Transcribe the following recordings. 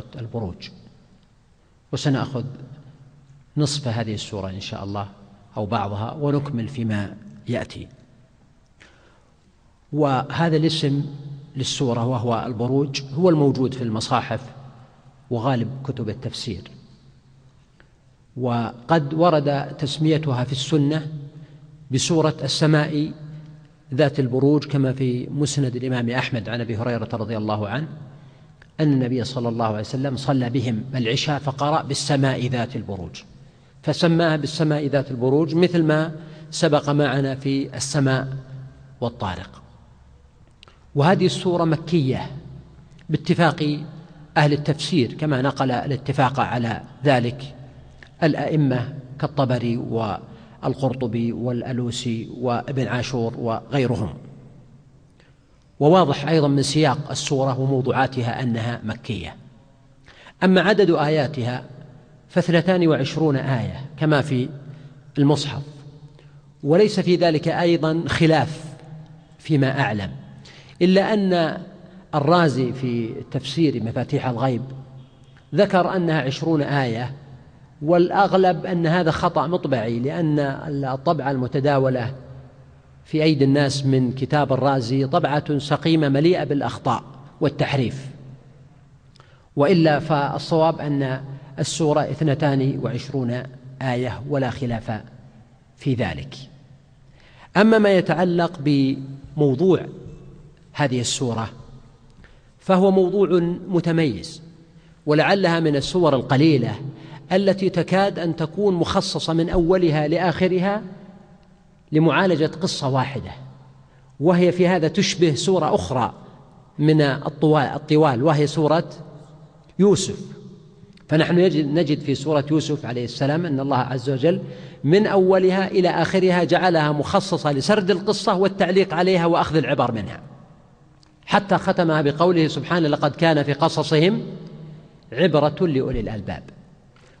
سورة البروج. وسنأخذ نصف هذه السورة إن شاء الله أو بعضها ونكمل فيما يأتي. وهذا الاسم للسورة وهو البروج هو الموجود في المصاحف وغالب كتب التفسير. وقد ورد تسميتها في السنة بسورة السماء ذات البروج كما في مسند الإمام أحمد عن أبي هريرة رضي الله عنه. أن النبي صلى الله عليه وسلم صلى بهم العشاء فقرأ بالسماء ذات البروج. فسماها بالسماء ذات البروج مثل ما سبق معنا في السماء والطارق. وهذه السورة مكية باتفاق أهل التفسير كما نقل الاتفاق على ذلك الأئمة كالطبري والقرطبي والألوسي وابن عاشور وغيرهم. وواضح أيضا من سياق السورة وموضوعاتها أنها مكية. أما عدد آياتها فاثنتان وعشرون آية كما في المصحف. وليس في ذلك أيضا خلاف فيما أعلم إلا أن الرازي في تفسير مفاتيح الغيب ذكر أنها عشرون آية والأغلب أن هذا خطأ مطبعي لأن الطبعة المتداولة في أيدي الناس من كتاب الرازي طبعة سقيمة مليئة بالأخطاء والتحريف. وإلا فالصواب أن السورة اثنتان وعشرون آية ولا خلاف في ذلك. أما ما يتعلق بموضوع هذه السورة فهو موضوع متميز ولعلها من السور القليلة التي تكاد أن تكون مخصصة من أولها لآخرها لمعالجة قصة واحدة وهي في هذا تشبه سورة أخرى من الطوال وهي سورة يوسف. فنحن نجد في سورة يوسف عليه السلام أن الله عز وجل من أولها إلى آخرها جعلها مخصصة لسرد القصة والتعليق عليها وأخذ العبر منها. حتى ختمها بقوله سبحانه لقد كان في قصصهم عبرة لأولي الألباب.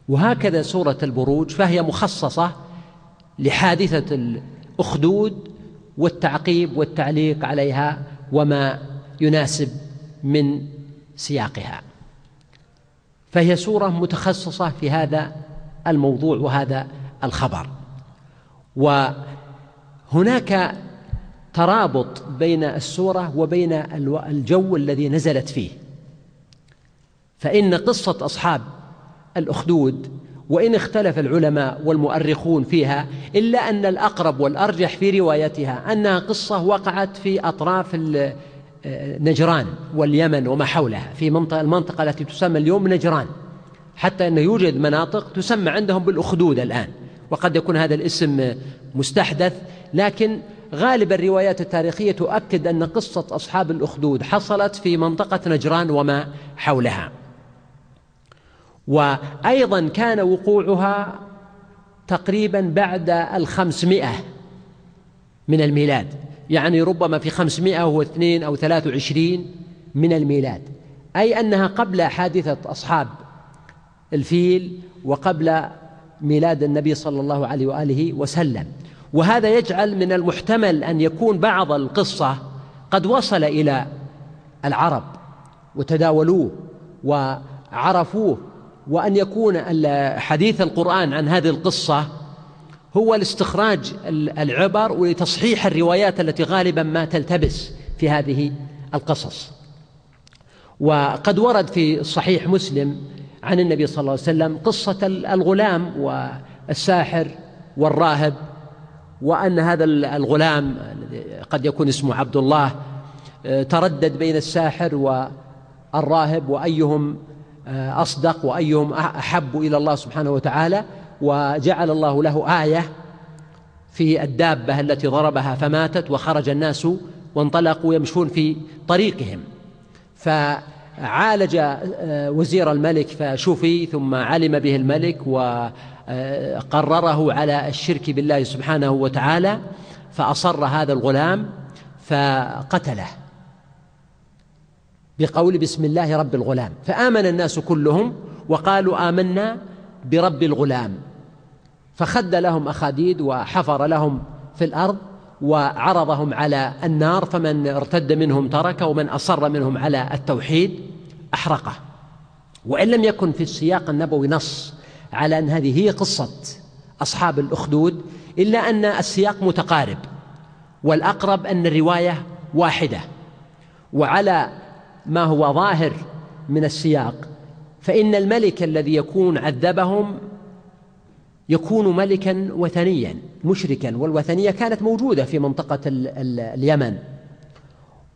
وهكذا سورة البروج فهي مخصصة لحادثة الأخدود والتعقيب والتعليق عليها وما يناسب من سياقها. فهي سورة متخصصة في هذا الموضوع وهذا الخبر. وهناك ترابط بين السورة وبين الجو الذي نزلت فيه. فإن قصة أصحاب الأخدود وإن اختلف العلماء والمؤرخون فيها إلا أن الأقرب والأرجح في روايتها أنها قصة وقعت في أطراف نجران واليمن وما حولها في منطقة المنطقة التي تسمى اليوم نجران حتى أنه يوجد مناطق تسمى عندهم بالأخدود الآن وقد يكون هذا الاسم مستحدث لكن غالب الروايات التاريخية تؤكد أن قصة أصحاب الأخدود حصلت في منطقة نجران وما حولها. وأيضا كان وقوعها تقريبا بعد الخمسمائة من الميلاد. يعني ربما في خمسمائة واثنين أو ثلاث وعشرين من الميلاد. أي أنها قبل حادثة أصحاب الفيل وقبل ميلاد النبي صلى الله عليه وآله وسلم. وهذا يجعل من المحتمل أن يكون بعض القصة قد وصل إلى العرب وتداولوه وعرفوه وأن يكون حديث القرآن عن هذه القصة هو لاستخراج العبر ولتصحيح الروايات التي غالبا ما تلتبس في هذه القصص. وقد ورد في صحيح مسلم عن النبي صلى الله عليه وسلم قصة الغلام والساحر والراهب وأن هذا الغلام قد يكون اسمه عبد الله تردد بين الساحر والراهب وأيهم آه، أصدق وأيهم أحب إلى الله سبحانه وتعالى وجعل الله له آية في الدابة التي ضربها فماتت وخرج الناس وانطلقوا يمشون في طريقهم. فهذا عالج آه، وزير الملك فشفي ثم علم به الملك وقرره على الشرك بالله سبحانه وتعالى فأصر هذا الغلام فقتله. بقول بسم الله رب الغلام. فآمن الناس كلهم وقالوا آمنا برب الغلام. فخد لهم أخاديد وحفر لهم في الأرض وعرضهم على النار فمن ارتد منهم ترك ومن أصر منهم على التوحيد أحرقه. وإن لم يكن في السياق النبوي نص على أن هذه هي قصة أصحاب الأخدود إلا أن السياق متقارب والأقرب أن الرواية واحدة. وعلى ما هو ظاهر من السياق. فإن الملك الذي يكون عذبهم يكون ملكا وثنيا مشركا والوثنية كانت موجودة في منطقة اليمن.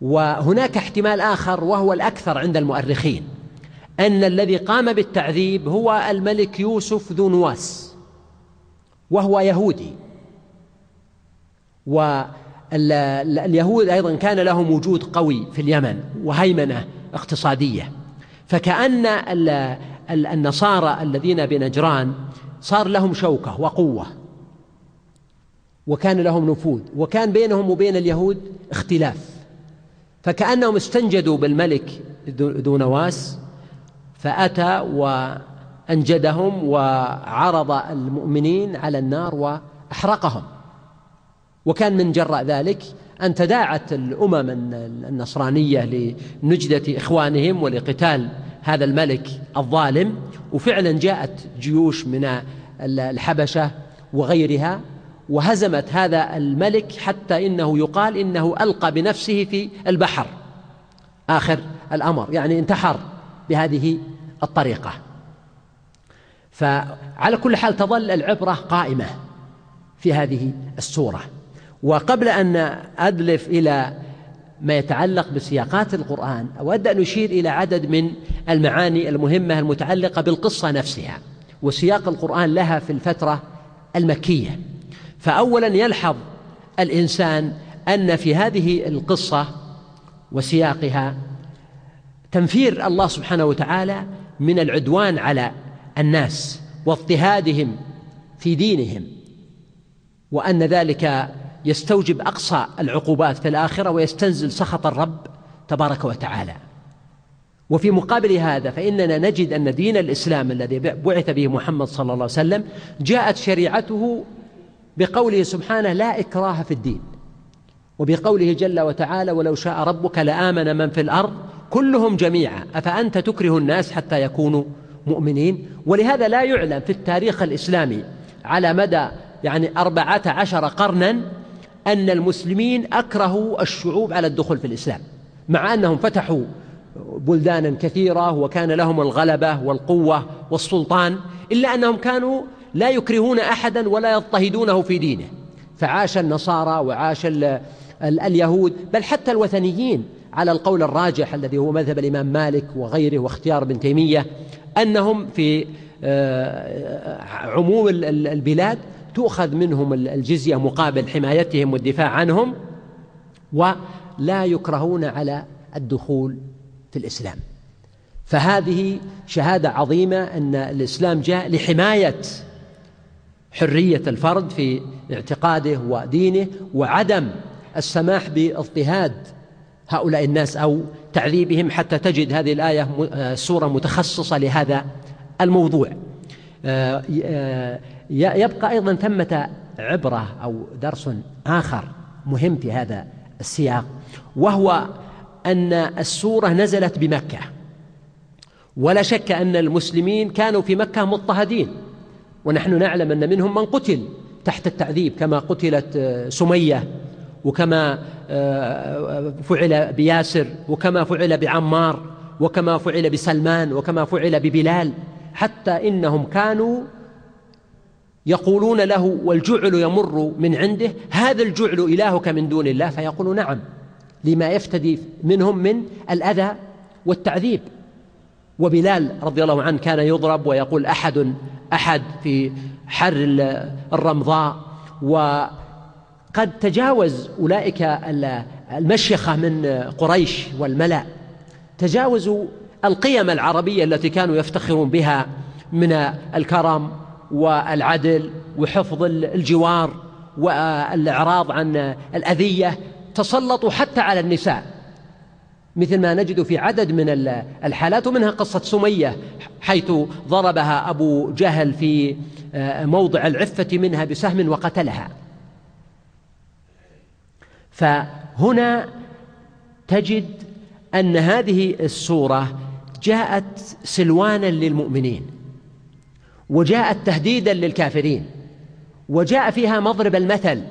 وهناك احتمال آخر وهو الأكثر عند المؤرخين أن الذي قام بالتعذيب هو الملك يوسف ذو نواس وهو يهودي. واليهود أيضا كان لهم وجود قوي في اليمن وهيمنة اقتصادية. فكأن النصارى الذين بنجران صار لهم شوكة وقوة وكان لهم نفوذ وكان بينهم وبين اليهود اختلاف. فكأنهم استنجدوا بالملك ذو نواس فأتى وأنجدهم وعرض المؤمنين على النار وأحرقهم. وكان من جراء ذلك أن تداعت الأمم النصرانية لنجدة إخوانهم ولقتال هذا الملك الظالم وفعلا جاءت جيوش من الحبشة وغيرها وهزمت هذا الملك حتى إنه يقال إنه ألقى بنفسه في البحر. آخر الأمر يعني انتحر بهذه الطريقة. فعلى كل حال تظل العبرة قائمة في هذه السورة. وقبل أن أدلف إلى ما يتعلق بسياقات القرآن أود أن أشير إلى عدد من المعاني المهمة المتعلقة بالقصة نفسها وسياق القرآن لها في الفترة المكية. فأولا يلحظ الإنسان أن في هذه القصة وسياقها تنفير الله سبحانه وتعالى من العدوان على الناس واضطهادهم في دينهم وأن ذلك يستوجب أقصى العقوبات في الآخرة ويستنزل سخط الرب تبارك وتعالى. وفي مقابل هذا فإننا نجد أن دين الإسلام الذي بعث به محمد صلى الله عليه وسلم جاءت شريعته بقوله سبحانه لا إكراه في الدين وبقوله جل وتعالى ولو شاء ربك لآمن من في الأرض كلهم جميعا أفأنت تكره الناس حتى يكونوا مؤمنين؟ ولهذا لا يعلم في التاريخ الإسلامي على مدى يعني أربعة عشر قرنا أن المسلمين أكرهوا الشعوب على الدخول في الإسلام مع أنهم فتحوا بلدانا كثيرة وكان لهم الغلبة والقوة والسلطان إلا أنهم كانوا لا يكرهون أحدا ولا يضطهدونه في دينه. فعاش النصارى وعاش اليهود بل حتى الوثنيين على القول الراجح الذي هو مذهب الإمام مالك وغيره واختيار ابن تيمية أنهم في آه، عموم البلاد تؤخذ منهم الجزية مقابل حمايتهم والدفاع عنهم ولا يكرهون على الدخول في الإسلام. فهذه شهادة عظيمة أن الإسلام جاء لحماية حرية الفرد في اعتقاده ودينه وعدم السماح باضطهاد هؤلاء الناس أو تعذيبهم حتى تجد هذه الآية آه، سورة متخصصة لهذا الموضوع. آه، آه، يبقى أيضا ثمة عبرة أو درس آخر مهم في هذا السياق وهو أن السورة نزلت بمكة. ولا شك أن المسلمين كانوا في مكة مضطهدين ونحن نعلم أن منهم من قتل تحت التعذيب كما قتلت سمية وكما فعل بياسر وكما فعل بعمار وكما فعل بسلمان وكما فعل ببلال حتى إنهم كانوا يقولون له والجعل يمر من عنده هذا الجعل إلهك من دون الله؟ فيقول نعم. لما يفتدي منهم من الأذى والتعذيب. وبلال رضي الله عنه كان يضرب ويقول أحد أحد في حر الرمضاء. وقد تجاوز أولئك المشيخة من قريش والملأ. تجاوزوا القيم العربية التي كانوا يفتخرون بها من الكرم والعدل وحفظ الجوار والإعراض عن الأذية تسلطوا حتى على النساء. مثل ما نجد في عدد من الحالات ومنها قصة سمية حيث ضربها أبو جهل في آه، موضع العفة منها بسهم وقتلها. فهنا تجد أن هذه السورة جاءت سلوانا للمؤمنين. وجاءت تهديدا للكافرين. وجاء فيها مضرب المثل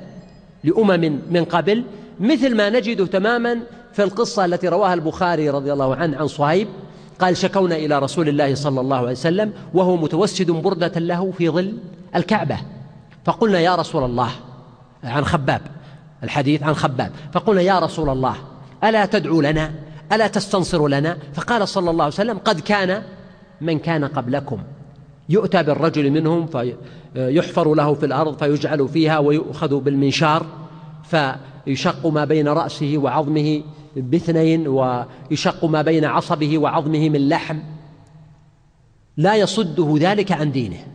لأمم من قبل مثل ما نجد تماما في القصة التي رواها البخاري رضي الله عنه عن صهيب قال شكونا إلى رسول الله صلى الله عليه وسلم وهو متوسد بردة له في ظل الكعبة. فقلنا يا رسول الله. عن خباب الحديث عن خباب. فقلنا يا رسول الله ألا تدعو لنا؟ ألا تستنصر لنا؟ فقال صلى الله عليه وسلم قد كان من كان قبلكم. يؤتى بالرجل منهم فيحفر له في الأرض فيجعل فيها ويؤخذ بالمنشار فيشق ما بين رأسه وعظمه باثنين ويشق ما بين عصبه وعظمه من لحم لا يصده ذلك عن دينه.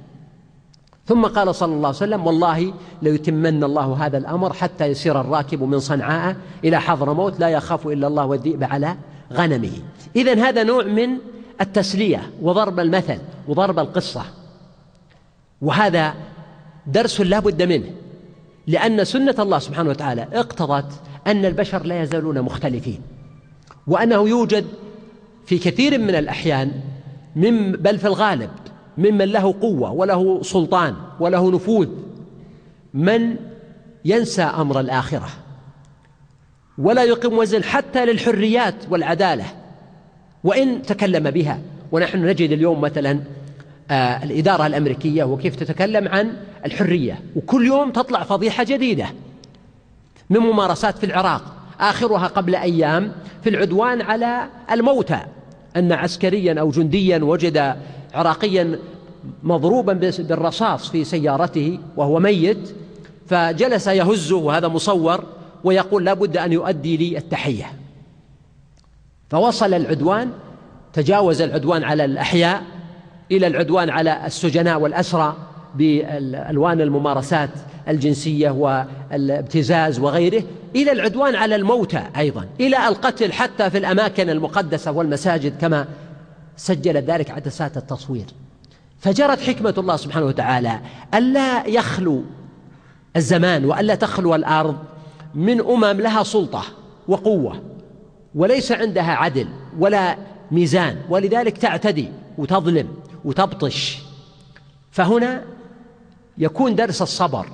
ثم قال صلى الله عليه وسلم والله ليتمن الله هذا الأمر حتى يسير الراكب من صنعاء إلى حضرموت لا يخاف إلا الله والذئب على غنمه. إذا هذا نوع من التسلية وضرب المثل وضرب القصة. وهذا درس لا بد منه لأن سنة الله سبحانه وتعالى اقتضت أن البشر لا يزالون مختلفين وأنه يوجد في كثير من الأحيان من بل في الغالب ممن له قوة وله سلطان وله نفوذ من ينسى أمر الآخرة ولا يقيم وزن حتى للحريات والعدالة. وإن تكلم بها. ونحن نجد اليوم مثلا آه الإدارة الأمريكية وكيف تتكلم عن الحرية. وكل يوم تطلع فضيحة جديدة من ممارسات في العراق. آخرها قبل أيام في العدوان على الموتى. أن عسكريا أو جنديا وجد عراقيا مضروبا بالرصاص في سيارته وهو ميت. فجلس يهزه وهذا مصور ويقول لا بد أن يؤدي لي التحية. فوصل العدوان تجاوز العدوان على الأحياء إلى العدوان على السجناء والأسرى بألوان الممارسات الجنسية والابتزاز وغيره إلى العدوان على الموتى أيضا إلى القتل حتى في الأماكن المقدسة والمساجد كما سجلت ذلك عدسات التصوير. فجرت حكمة الله سبحانه وتعالى ألا يخلو الزمان وألا تخلو الأرض من أمم لها سلطة وقوة. وليس عندها عدل ولا ميزان ولذلك تعتدي وتظلم وتبطش. فهنا يكون درس الصبر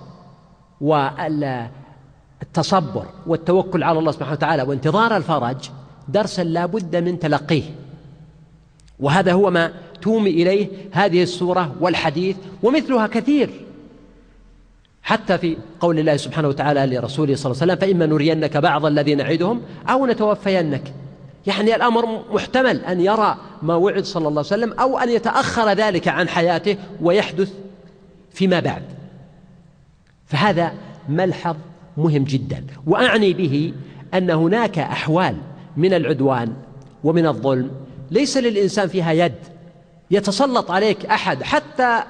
والتصبر والتوكل على الله سبحانه وتعالى وانتظار الفرج درسا لا بد من تلقيه. وهذا هو ما تومي إليه هذه السورة والحديث ومثلها كثير. حتى في قول الله سبحانه وتعالى لرسوله صلى الله عليه وسلم فإما نرينك بعض الذي نعدهم أو نتوفينك. يعني الأمر محتمل أن يرى ما وعد صلى الله عليه وسلم أو أن يتأخر ذلك عن حياته ويحدث فيما بعد. فهذا ملحظ مهم جدا. وأعني به أن هناك أحوال من العدوان ومن الظلم ليس للإنسان فيها يد يتسلط عليك أحد حتى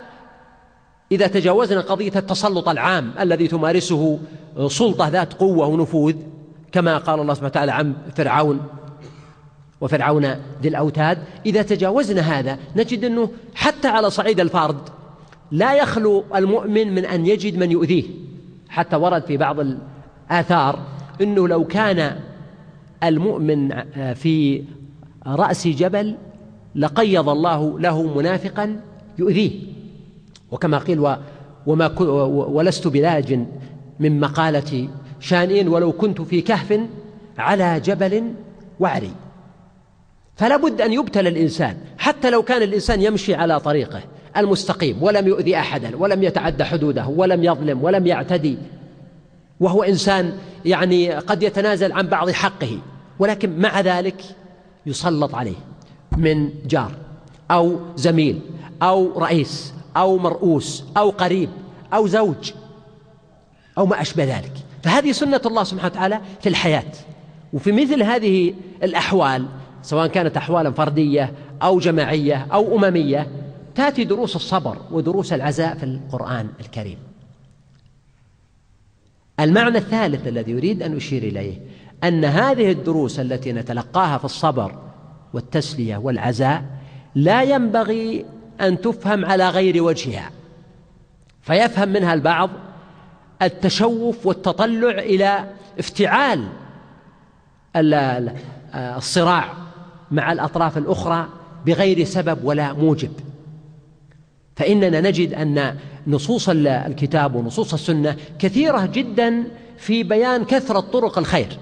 إذا تجاوزنا قضية التسلط العام الذي تمارسه سلطة ذات قوة ونفوذ كما قال الله سبحانه وتعالى عن فرعون وفرعون ذي الأوتاد إذا تجاوزنا هذا نجد أنه حتى على صعيد الفرد لا يخلو المؤمن من أن يجد من يؤذيه. حتى ورد في بعض الآثار أنه لو كان المؤمن في رأس جبل لقيض الله له منافقا يؤذيه. وكما قيل وما ولست بلاج من مقالة شانئ ولو كنت في كهف على جبل وعري فلا بد أن يبتلى الإنسان حتى لو كان الإنسان يمشي على طريقه المستقيم ولم يؤذي أحدا ولم يتعدى حدوده ولم يظلم ولم يعتدي. وهو إنسان يعني قد يتنازل عن بعض حقه ولكن مع ذلك يسلط عليه من جار أو زميل أو رئيس. أو مرؤوس أو قريب أو زوج أو ما أشبه ذلك. فهذه سنة الله سبحانه وتعالى في الحياة. وفي مثل هذه الأحوال سواء كانت أحوالا فردية أو جماعية أو أممية تأتي دروس الصبر ودروس العزاء في القرآن الكريم. المعنى الثالث الذي يريد أن أشير إليه أن هذه الدروس التي نتلقاها في الصبر والتسلية والعزاء لا ينبغي أن تفهم على غير وجهها. فيفهم منها البعض التشوف والتطلع إلى افتعال الصراع مع الأطراف الأخرى بغير سبب ولا موجب. فإننا نجد أن نصوص الكتاب ونصوص السنة كثيرة جدا في بيان كثرة طرق الخير.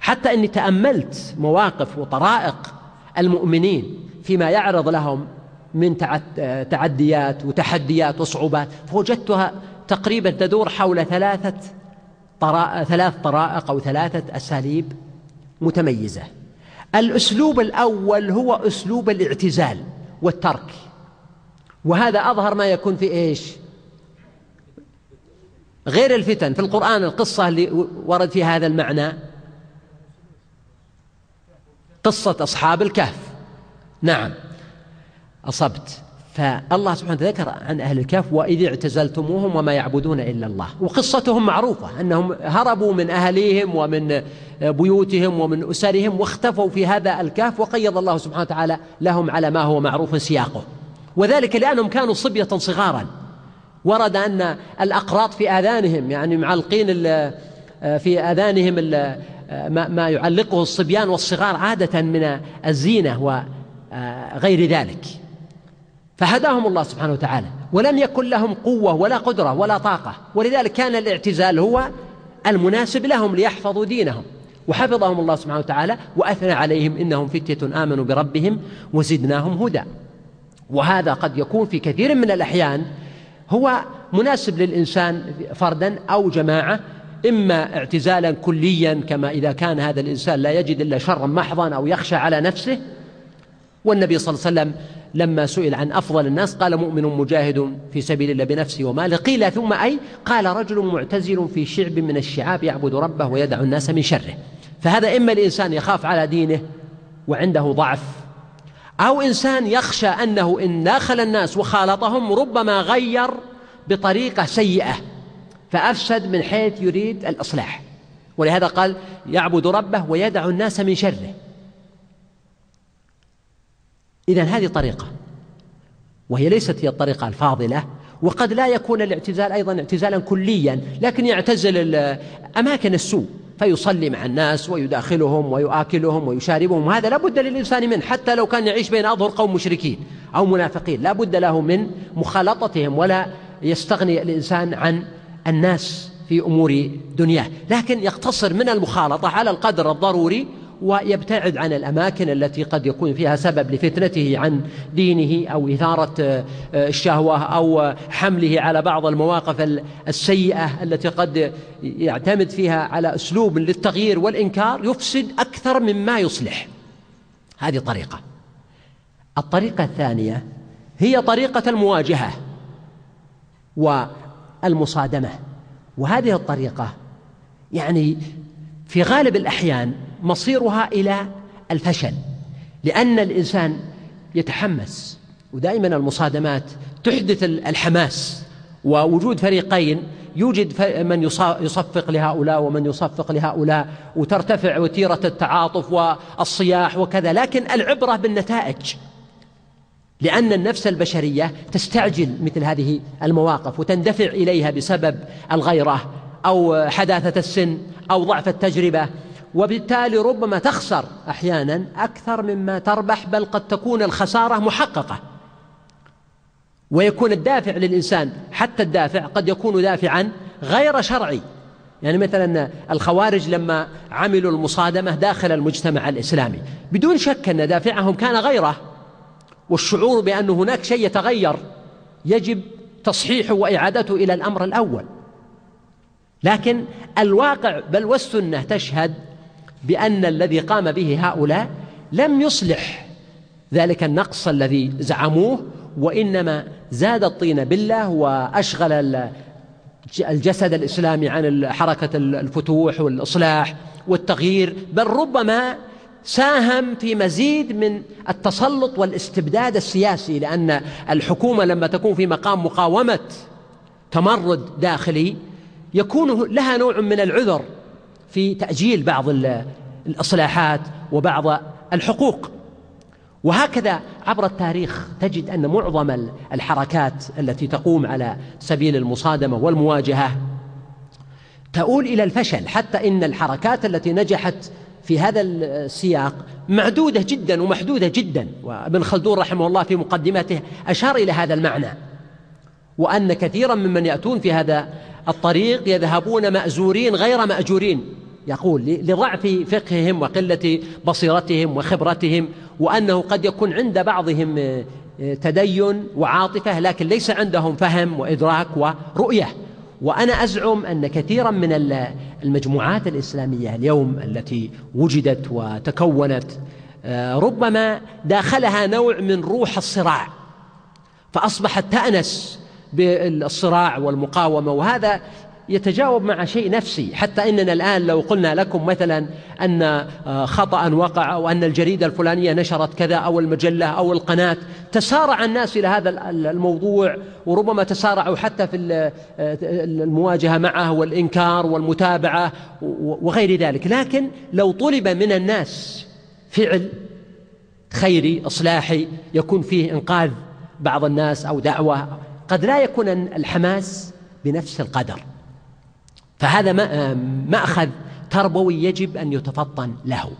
حتى أني تأملت مواقف وطرائق المؤمنين فيما يعرض لهم من تعديات وتحديات وصعوبات. فوجدتها تقريبا تدور حول ثلاثة طرائق ثلاث طرائق أو ثلاثة أساليب متميزة. الأسلوب الأول هو أسلوب الاعتزال والترك. وهذا أظهر ما يكون في إيش؟ غير الفتن. في القرآن القصة اللي ورد في هذا المعنى قصة أصحاب الكهف. نعم. أصبت. فالله سبحانه وتعالى ذكر عن أهل الكهف وإذ اعتزلتموهم وما يعبدون إلا الله. وقصتهم معروفة أنهم هربوا من أهليهم ومن بيوتهم ومن أسرهم واختفوا في هذا الكهف وقيض الله سبحانه وتعالى لهم على ما هو معروف سياقه. وذلك لأنهم كانوا صبية صغارا. ورد أن الأقراط في آذانهم يعني معلقين في آذانهم ما يعلقه الصبيان والصغار عادة من الزينة وغير ذلك. فهداهم الله سبحانه وتعالى ولم يكن لهم قوة ولا قدرة ولا طاقة ولذلك كان الاعتزال هو المناسب لهم ليحفظوا دينهم. وحفظهم الله سبحانه وتعالى وأثنى عليهم إنهم فتية آمنوا بربهم وزدناهم هدى. وهذا قد يكون في كثير من الأحيان هو مناسب للإنسان فردا أو جماعة إما اعتزالا كليا كما إذا كان هذا الإنسان لا يجد إلا شرا محضا أو يخشى على نفسه والنبي صلى الله عليه وسلم لما سئل عن أفضل الناس قال مؤمن مجاهد في سبيل الله بنفسه وماله. قيل ثم أي قال رجل معتزل في شعب من الشعاب يعبد ربه ويدع الناس من شره. فهذا إما الإنسان يخاف على دينه وعنده ضعف أو إنسان يخشى أنه إن داخل الناس وخالطهم ربما غير بطريقة سيئة فأفسد من حيث يريد الإصلاح. ولهذا قال يعبد ربه ويدع الناس من شره. إذا هذه طريقة وهي ليست هي الطريقة الفاضلة وقد لا يكون الاعتزال أيضا اعتزالا كليا لكن يعتزل أماكن السوء فيصلي مع الناس ويداخلهم ويؤكلهم ويشاربهم وهذا لا بد للإنسان منه حتى لو كان يعيش بين أظهر قوم مشركين أو منافقين لا بد له من مخالطتهم ولا يستغني الإنسان عن الناس في أمور دنياه. لكن يقتصر من المخالطة على القدر الضروري ويبتعد عن الأماكن التي قد يكون فيها سبب لفتنته عن دينه أو إثارة آه، الشهوة أو حمله على بعض المواقف السيئة التي قد يعتمد فيها على أسلوب للتغيير والإنكار يفسد أكثر مما يصلح. هذه طريقة. الطريقة الثانية هي طريقة المواجهة والمصادمة. وهذه الطريقة يعني في غالب الأحيان مصيرها إلى الفشل لأن الإنسان يتحمس ودائما المصادمات تحدث الحماس ووجود فريقين يوجد من يصفق لهؤلاء ومن يصفق لهؤلاء وترتفع وتيرة التعاطف والصياح وكذا لكن العبرة بالنتائج لأن النفس البشرية تستعجل مثل هذه المواقف وتندفع إليها بسبب الغيرة أو حداثة السن أو ضعف التجربة. وبالتالي ربما تخسر أحيانا أكثر مما تربح بل قد تكون الخسارة محققة. ويكون الدافع للإنسان حتى الدافع قد يكون دافعا غير شرعي. يعني مثلا الخوارج لما عملوا المصادمة داخل المجتمع الإسلامي بدون شك أن دافعهم كان غيره والشعور بأن هناك شيء يتغير يجب تصحيحه وإعادته إلى الأمر الأول. لكن الواقع بل والسنة تشهد بأن الذي قام به هؤلاء لم يصلح ذلك النقص الذي زعموه وإنما زاد الطين بالله وأشغل الجسد الإسلامي عن حركة الفتوح والإصلاح والتغيير بل ربما ساهم في مزيد من التسلط والاستبداد السياسي لأن الحكومة لما تكون في مقام مقاومة تمرد داخلي يكون لها نوع من العذر. في تأجيل بعض الإصلاحات وبعض الحقوق. وهكذا عبر التاريخ تجد أن معظم الحركات التي تقوم على سبيل المصادمة والمواجهة تؤول إلى الفشل حتى إن الحركات التي نجحت في هذا السياق معدودة جدا ومحدودة جدا. وابن خلدون رحمه الله في مقدمته أشار إلى هذا المعنى. وأن كثيرا ممن يأتون في هذا الطريق يذهبون مأزورين غير مأجورين. يقول لضعف فقههم وقلة بصيرتهم وخبرتهم وأنه قد يكون عند بعضهم آه، تدين وعاطفة لكن ليس عندهم فهم وإدراك ورؤية. وأنا أزعم أن كثيرا من المجموعات الإسلامية اليوم التي وجدت وتكونت آه، ربما داخلها نوع من روح الصراع فأصبحت تأنس بالصراع والمقاومة. وهذا يتجاوب مع شيء نفسي. حتى إننا الآن لو قلنا لكم مثلا أن آه، خطأ وقع أو أن الجريدة الفلانية نشرت كذا أو المجلة أو القناة تسارع الناس إلى هذا الموضوع وربما تسارعوا حتى في آه، المواجهة معه والإنكار والمتابعة وغير ذلك. لكن لو طلب من الناس فعل خيري إصلاحي يكون فيه إنقاذ بعض الناس أو دعوة قد لا يكون الحماس بنفس القدر. فهذا مأخذ تربوي يجب أن يتفطن له.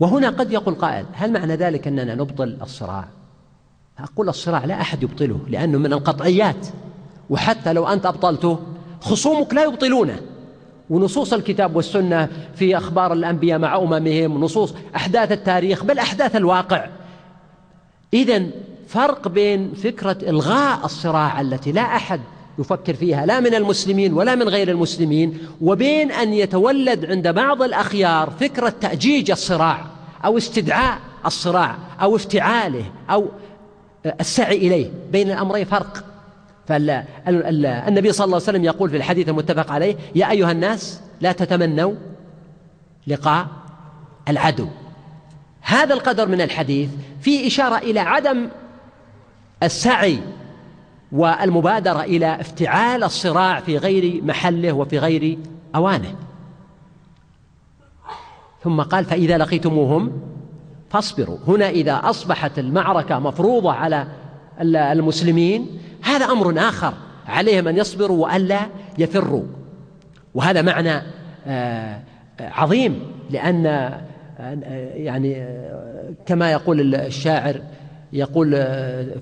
وهنا قد يقول قائل هل معنى ذلك أننا نبطل الصراع؟ أقول الصراع لا أحد يبطله لأنه من القطعيات. وحتى لو أنت أبطلته خصومك لا يبطلونه. ونصوص الكتاب والسنة في أخبار الأنبياء مع أممهم نصوص أحداث التاريخ بل أحداث الواقع. إذا فرق بين فكرة إلغاء الصراع التي لا أحد يفكر فيها لا من المسلمين ولا من غير المسلمين وبين أن يتولد عند بعض الأخيار فكرة تأجيج الصراع أو استدعاء الصراع أو افتعاله أو السعي إليه بين الأمرين فرق. فالنبي صلى الله عليه وسلم يقول في الحديث المتفق عليه يا أيها الناس لا تتمنوا لقاء العدو. هذا القدر من الحديث فيه إشارة إلى عدم السعي والمبادرة إلى افتعال الصراع في غير محله وفي غير أوانه. ثم قال فإذا لقيتموهم فاصبروا. هنا إذا أصبحت المعركة مفروضة على المسلمين هذا أمر آخر عليهم أن يصبروا وألا يفروا. وهذا معنى آه، عظيم لأن آه، يعني آه، كما يقول الشاعر يقول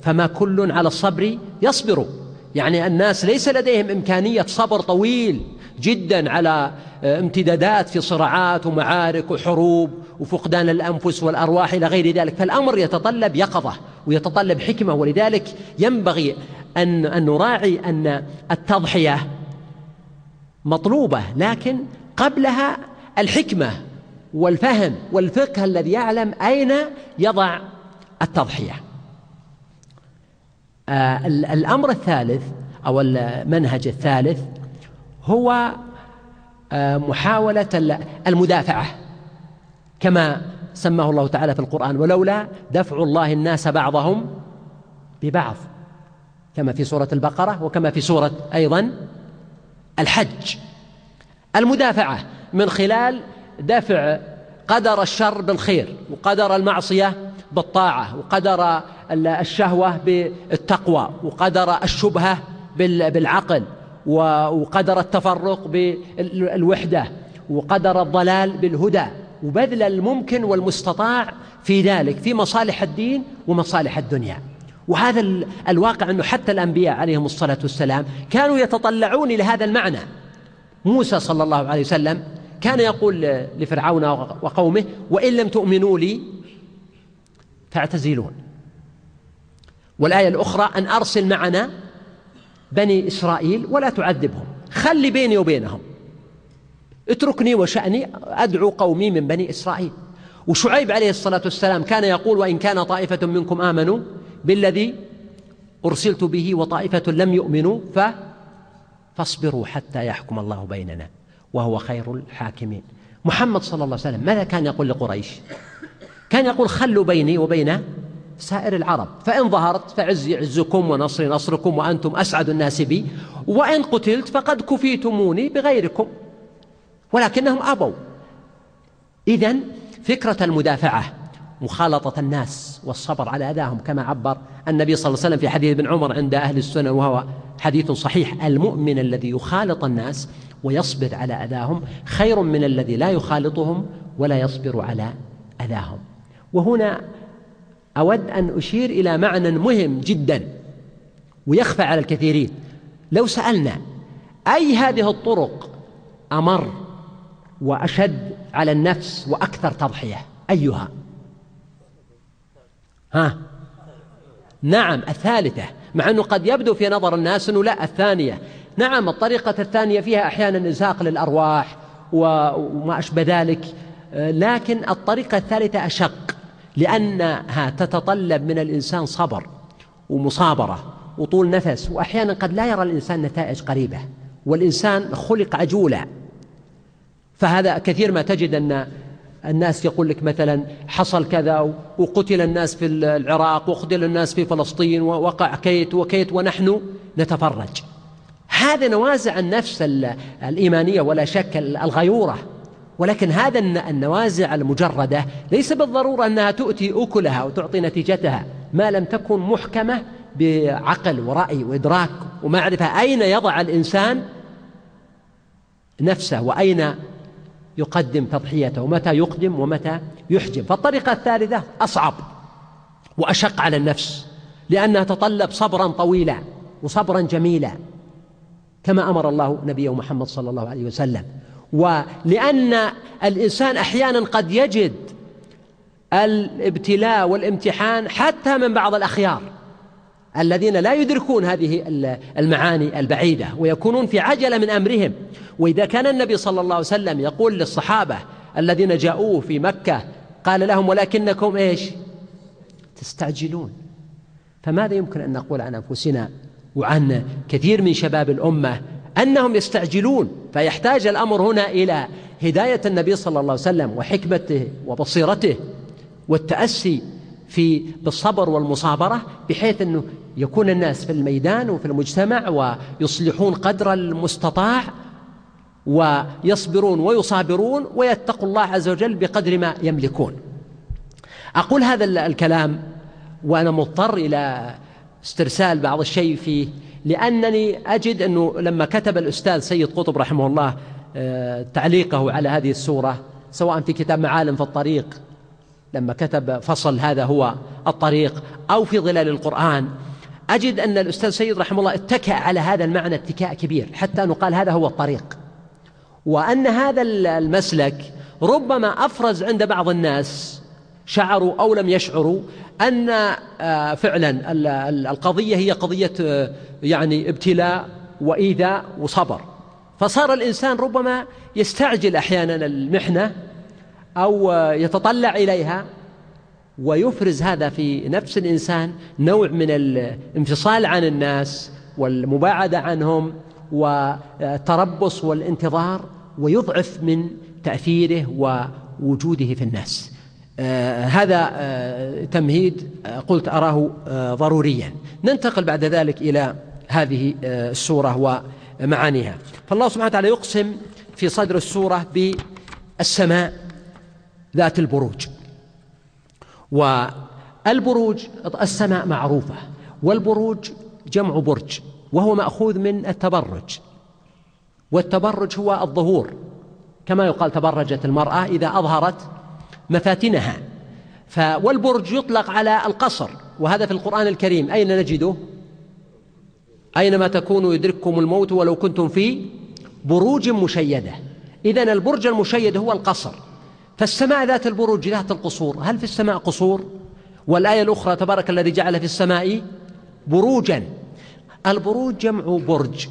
فما كل على الصبر يصبر. يعني الناس ليس لديهم إمكانية صبر طويل جدا على امتدادات في صراعات ومعارك وحروب وفقدان الأنفس والأرواح إلى غير ذلك. فالأمر يتطلب يقظة ويتطلب حكمة. ولذلك ينبغي أن, أن نراعي أن التضحية مطلوبة لكن قبلها الحكمة والفهم والفقه الذي يعلم أين يضع التضحية. آه الأمر الثالث أو المنهج الثالث هو آه محاولة المدافعة كما سماه الله تعالى في القرآن ولولا دفع الله الناس بعضهم ببعض كما في سورة البقرة وكما في سورة أيضا الحج. المدافعة من خلال دفع قدر الشر بالخير وقدر المعصية بالطاعة وقدر الشهوة بالتقوى وقدر الشبهة بالعقل وقدر التفرق بالوحدة وقدر الضلال بالهدى وبذل الممكن والمستطاع في ذلك في مصالح الدين ومصالح الدنيا. وهذا الواقع أنه حتى الأنبياء عليهم الصلاة والسلام كانوا يتطلعون إلى هذا المعنى. موسى صلى الله عليه وسلم كان يقول لفرعون وقومه وإن لم تؤمنوا لي فاعتزلون والآية الأخرى أن أرسل معنا بني إسرائيل ولا تعذبهم. خلي بيني وبينهم. اتركني وشأني أدعو قومي من بني إسرائيل. وشعيب عليه الصلاة والسلام كان يقول وإن كان طائفة منكم آمنوا بالذي أرسلت به وطائفة لم يؤمنوا ف فاصبروا حتى يحكم الله بيننا وهو خير الحاكمين. محمد صلى الله عليه وسلم ماذا كان يقول لقريش؟ كان يقول خلوا بيني وبين سائر العرب فإن ظهرت فعزي عزكم ونصري نصركم وأنتم أسعد الناس بي وإن قتلت فقد كفيتموني بغيركم ولكنهم أبوا. إذن فكرة المدافعة مخالطة الناس والصبر على أذاهم كما عبر النبي صلى الله عليه وسلم في حديث ابن عمر عند أهل السنة وهو حديث صحيح. المؤمن الذي يخالط الناس ويصبر على أذاهم خير من الذي لا يخالطهم ولا يصبر على أذاهم وهنا أود أن أشير إلى معنى مهم جدا ويخفى على الكثيرين. لو سألنا أي هذه الطرق أمر وأشد على النفس وأكثر تضحية؟ أيها؟ ها؟ نعم الثالثة. مع أنه قد يبدو في نظر الناس أنه لا الثانية. نعم الطريقة الثانية فيها أحيانا إزهاق للأرواح وما أشبه ذلك. لكن الطريقة الثالثة أشق. لأنها تتطلب من الإنسان صبر ومصابرة وطول نفس وأحيانا قد لا يرى الإنسان نتائج قريبة والإنسان خلق عجولا فهذا كثير ما تجد أن الناس يقول لك مثلا حصل كذا وقتل الناس في العراق وقتل الناس في فلسطين ووقع كيت وكيت ونحن نتفرج. هذا نوازع النفس الإيمانية ولا شك الغيورة. ولكن هذا النوازع المجردة ليس بالضرورة أنها تؤتي أكلها وتعطي نتيجتها ما لم تكن محكمة بعقل ورأي وإدراك ومعرفة أين يضع الإنسان نفسه وأين يقدم تضحيته ومتى يقدم ومتى يحجم. فالطريقة الثالثة أصعب وأشق على النفس لأنها تطلب صبرا طويلا وصبرا جميلا كما أمر الله نبيه محمد صلى الله عليه وسلم. ولأن الإنسان أحيانا قد يجد الابتلاء والامتحان حتى من بعض الأخيار الذين لا يدركون هذه المعاني البعيدة ويكونون في عجلة من أمرهم. وإذا كان النبي صلى الله عليه وسلم يقول للصحابة الذين جاءوه في مكة قال لهم ولكنكم إيش؟ تستعجلون. فماذا يمكن أن نقول عن أنفسنا وعن كثير من شباب الأمة أنهم يستعجلون فيحتاج الأمر هنا إلى هداية النبي صلى الله عليه وسلم وحكمته وبصيرته والتأسي في بالصبر والمصابرة بحيث أنه يكون الناس في الميدان وفي المجتمع ويصلحون قدر المستطاع ويصبرون ويصابرون ويتقوا الله عز وجل بقدر ما يملكون. أقول هذا الكلام وأنا مضطر إلى استرسال بعض الشيء فيه لأنني أجد أنه لما كتب الأستاذ سيد قطب رحمه الله آه، تعليقه على هذه السورة سواء في كتاب معالم في الطريق لما كتب فصل هذا هو الطريق أو في ظلال القرآن أجد أن الأستاذ سيد رحمه الله اتكأ على هذا المعنى اتكاء كبير حتى أنه قال هذا هو الطريق. وأن هذا المسلك ربما أفرز عند بعض الناس شعروا أو لم يشعروا أن آه، فعلا القضية هي قضية آه، يعني ابتلاء وإيذاء وصبر. فصار الإنسان ربما يستعجل أحيانا المحنة أو آه، يتطلع إليها ويفرز هذا في نفس الإنسان نوع من الانفصال عن الناس والمباعدة عنهم والتربص والانتظار ويضعف من تأثيره ووجوده في الناس. هذا آه تمهيد آه قلت أراه آه ضروريا. ننتقل بعد ذلك إلى هذه آه السورة ومعانيها. فالله سبحانه وتعالى يقسم في صدر السورة بالسماء ذات البروج. والبروج السماء معروفة والبروج جمع برج وهو مأخوذ من التبرج. والتبرج هو الظهور. كما يقال تبرجت المرأة إذا أظهرت مفاتنها. والبرج يطلق على القصر وهذا في القرآن الكريم. أين نجده؟ أينما تكونوا يدرككم الموت ولو كنتم في بروج مشيدة. إذا البرج المشيد هو القصر. فالسماء ذات البروج ذات القصور. هل في السماء قصور؟ والآية الأخرى تبارك الذي جعل في السماء بروجا. البروج جمع برج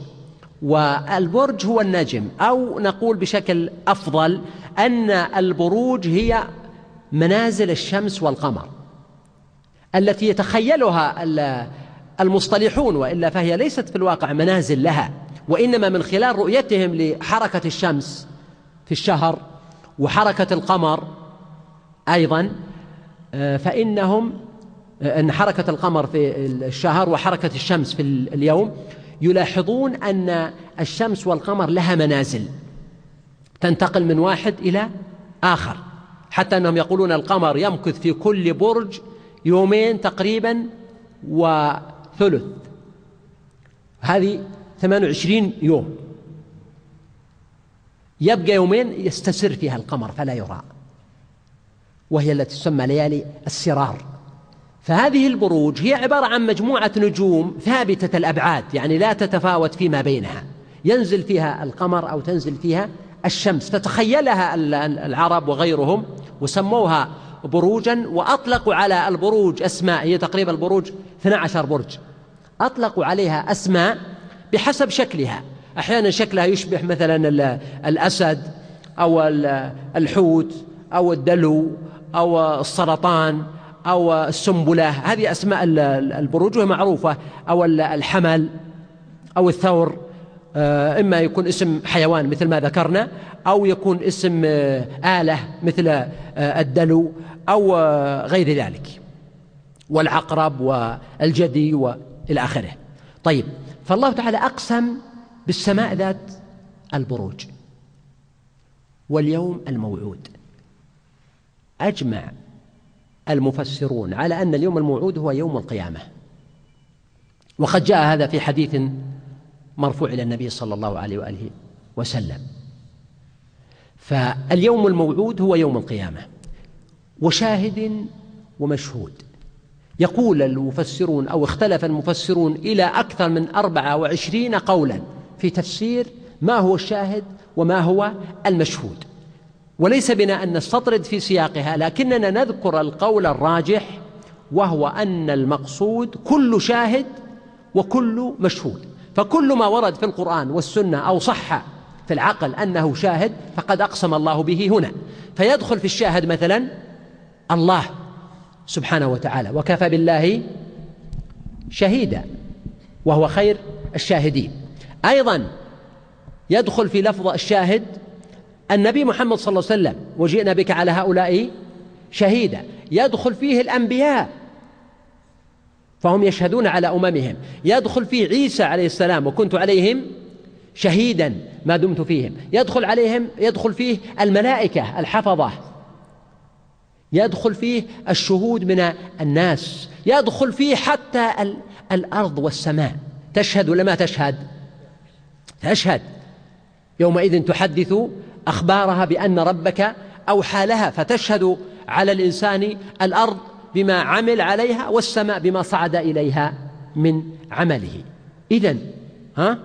والبرج هو النجم. أو نقول بشكل أفضل أن البروج هي منازل الشمس والقمر التي يتخيلها المصطلحون وإلا فهي ليست في الواقع منازل لها وإنما من خلال رؤيتهم لحركة الشمس في الشهر وحركة القمر أيضا آه، فإنهم آه، أن حركة القمر في الشهر وحركة الشمس في اليوم يلاحظون أن الشمس والقمر لها منازل تنتقل من واحد إلى آخر. حتى أنهم يقولون القمر يمكث في كل برج يومين تقريبا وثلث. هذه 28 يوم. يبقى يومين يستسر فيها القمر فلا يرى وهي التي تسمى ليالي السرار. فهذه البروج هي عبارة عن مجموعة نجوم ثابتة الأبعاد يعني لا تتفاوت فيما بينها. ينزل فيها القمر أو تنزل فيها الشمس. فتخيلها العرب وغيرهم وسموها بروجا وأطلقوا على البروج أسماء هي تقريبا البروج 12 برج. أطلقوا عليها أسماء بحسب شكلها. أحيانا شكلها يشبه مثلا الأسد أو الحوت أو الدلو أو السرطان أو السنبلة. هذه أسماء البروج معروفة أو الحمل أو الثور. إما يكون اسم حيوان مثل ما ذكرنا أو يكون اسم آه، آلة مثل آه، الدلو أو غير ذلك والعقرب والجدي وإلى آخره. طيب فالله تعالى أقسم بالسماء ذات البروج واليوم الموعود. أجمع المفسرون على أن اليوم الموعود هو يوم القيامة. وقد جاء هذا في حديث مرفوع إلى النبي صلى الله عليه وآله وسلم. فاليوم الموعود هو يوم القيامة وشاهد ومشهود. يقول المفسرون أو اختلف المفسرون إلى أكثر من أربعة وعشرين قولا في تفسير ما هو الشاهد وما هو المشهود. وليس بنا أن نستطرد في سياقها لكننا نذكر القول الراجح وهو أن المقصود كل شاهد وكل مشهود. فكل ما ورد في القرآن والسنة أو صح في العقل أنه شاهد فقد أقسم الله به هنا. فيدخل في الشاهد مثلا الله سبحانه وتعالى وكفى بالله شهيدا وهو خير الشاهدين. أيضا يدخل في لفظ الشاهد النبي محمد صلى الله عليه وسلم وجئنا بك على هؤلاء شهيدا. يدخل فيه الأنبياء فهم يشهدون على أممهم. يدخل فيه عيسى عليه السلام وكنت عليهم شهيدا ما دمت فيهم. يدخل عليهم يدخل فيه الملائكة الحفظة. يدخل فيه الشهود من الناس. يدخل فيه حتى الأرض والسماء. تشهد ولا ما تشهد؟ تشهد. يومئذ تحدث أخبارها بأن ربك أوحى لها فتشهد على الإنسان الأرض بما عمل عليها والسماء بما صعد إليها من عمله. إذن ها؟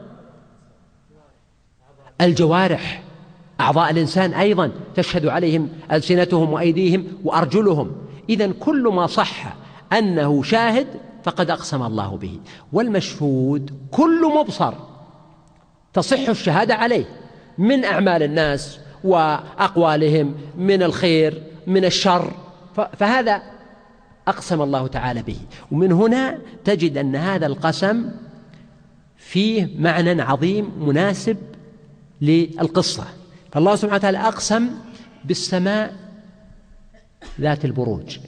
الجوارح أعضاء الإنسان أيضا تشهد عليهم ألسنتهم وأيديهم وأرجلهم. إذا كل ما صح أنه شاهد فقد أقسم الله به. والمشهود كل مبصر تصح الشهادة عليه من أعمال الناس وأقوالهم من الخير من الشر. فهذا أقسم الله تعالى به. ومن هنا تجد أن هذا القسم فيه معنى عظيم مناسب للقصة. فالله سبحانه وتعالى أقسم بالسماء ذات البروج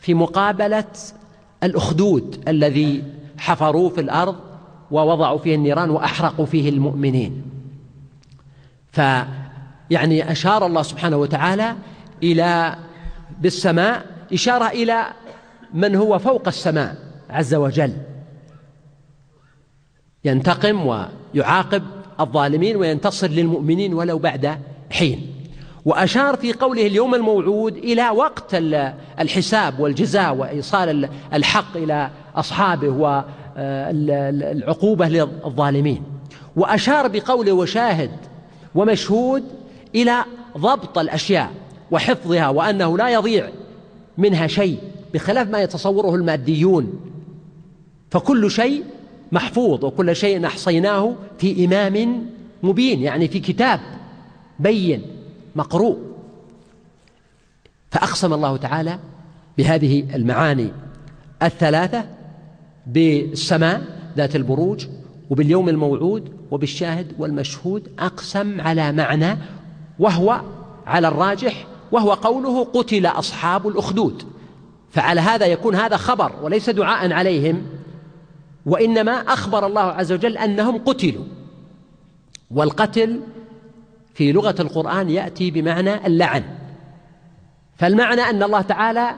في مقابلة الأخدود الذي حفروا في الأرض ووضعوا فيه النيران وأحرقوا فيه المؤمنين. فيعني أشار الله سبحانه وتعالى إلى بالسماء إشارة إلى من هو فوق السماء عز وجل. ينتقم ويعاقب الظالمين وينتصر للمؤمنين ولو بعد حين. وأشار في قوله اليوم الموعود إلى وقت الحساب والجزاء وإيصال الحق إلى أصحابه والعقوبة للظالمين. وأشار بقوله وشاهد ومشهود إلى ضبط الأشياء وحفظها وأنه لا يضيع منها شيء بخلاف ما يتصوره الماديون. فكل شيء محفوظ وكل شيء أحصيناه في إمام مبين يعني في كتاب بين مقروء. فأقسم الله تعالى بهذه المعاني الثلاثة بالسماء ذات البروج وباليوم الموعود وبالشاهد والمشهود أقسم على معنى وهو على الراجح وهو قوله قتل أصحاب الأخدود. فعلى هذا يكون هذا خبر وليس دعاء عليهم وإنما أخبر الله عز وجل أنهم قتلوا. والقتل في لغة القرآن يأتي بمعنى اللعن. فالمعنى أن الله تعالى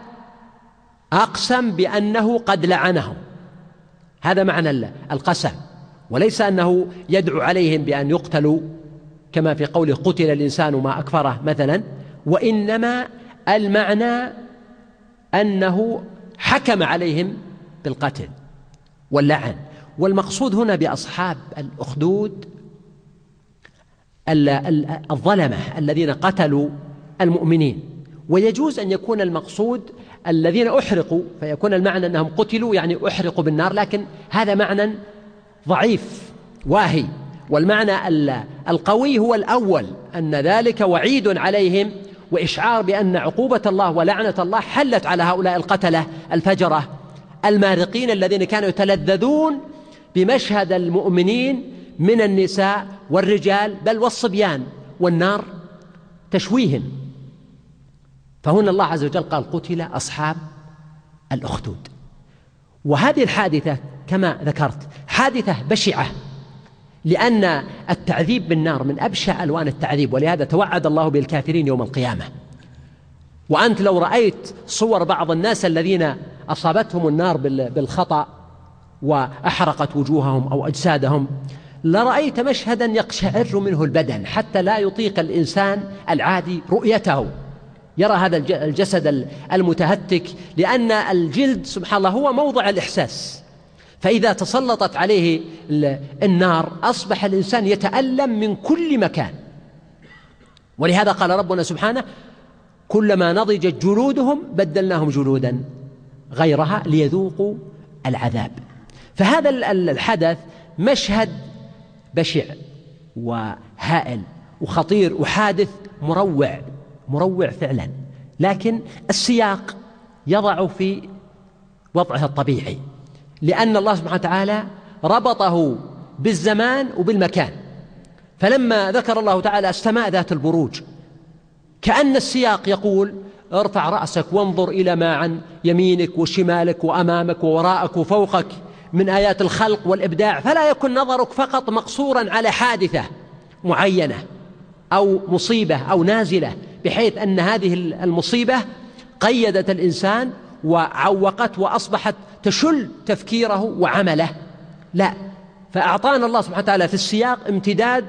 أقسم بأنه قد لعنهم. هذا معنى القسم. وليس أنه يدعو عليهم بأن يقتلوا كما في قوله قتل الإنسان ما أكفره مثلا. وإنما المعنى أنه حكم عليهم بالقتل واللعن. والمقصود هنا بأصحاب الأخدود الظلمة الذين قتلوا المؤمنين. ويجوز أن يكون المقصود الذين أحرقوا فيكون المعنى أنهم قتلوا يعني أحرقوا بالنار لكن هذا معنى ضعيف واهي. والمعنى القوي هو الأول أن ذلك وعيد عليهم وإشعار بأن عقوبة الله ولعنة الله حلت على هؤلاء القتلة الفجرة. المارقين الذين كانوا يتلذذون بمشهد المؤمنين من النساء والرجال بل والصبيان والنار تشويهم فهنا الله عز وجل قال قتل أصحاب الأخدود. وهذه الحادثة كما ذكرت حادثة بشعة. لأن التعذيب بالنار من أبشع ألوان التعذيب ولهذا توعد الله بالكافرين يوم القيامة. وأنت لو رأيت صور بعض الناس الذين أصابتهم النار بالخطأ وأحرقت وجوههم أو أجسادهم لرأيت مشهدا يقشعر منه البدن حتى لا يطيق الإنسان العادي رؤيته. يرى هذا الجسد المتهتك لأن الجلد سبحان الله هو موضع الإحساس. فإذا تسلطت عليه النار أصبح الإنسان يتألم من كل مكان. ولهذا قال ربنا سبحانه كلما نضجت جلودهم بدلناهم جلودا غيرها ليذوقوا العذاب. فهذا الحدث مشهد بشع وهائل وخطير وحادث مروع مروع فعلا. لكن السياق يضع في وضعه الطبيعي. لأن الله سبحانه وتعالى ربطه بالزمان وبالمكان. فلما ذكر الله تعالى السماء ذات البروج كأن السياق يقول ارفع رأسك وانظر إلى ما عن يمينك وشمالك وأمامك ووراءك وفوقك من آيات الخلق والإبداع فلا يكن نظرك فقط مقصورا على حادثة معينة أو مصيبة أو نازلة بحيث أن هذه المصيبة قيدت الإنسان وعوقت وأصبحت تشل تفكيره وعمله. لا. فأعطانا الله سبحانه وتعالى في السياق امتداد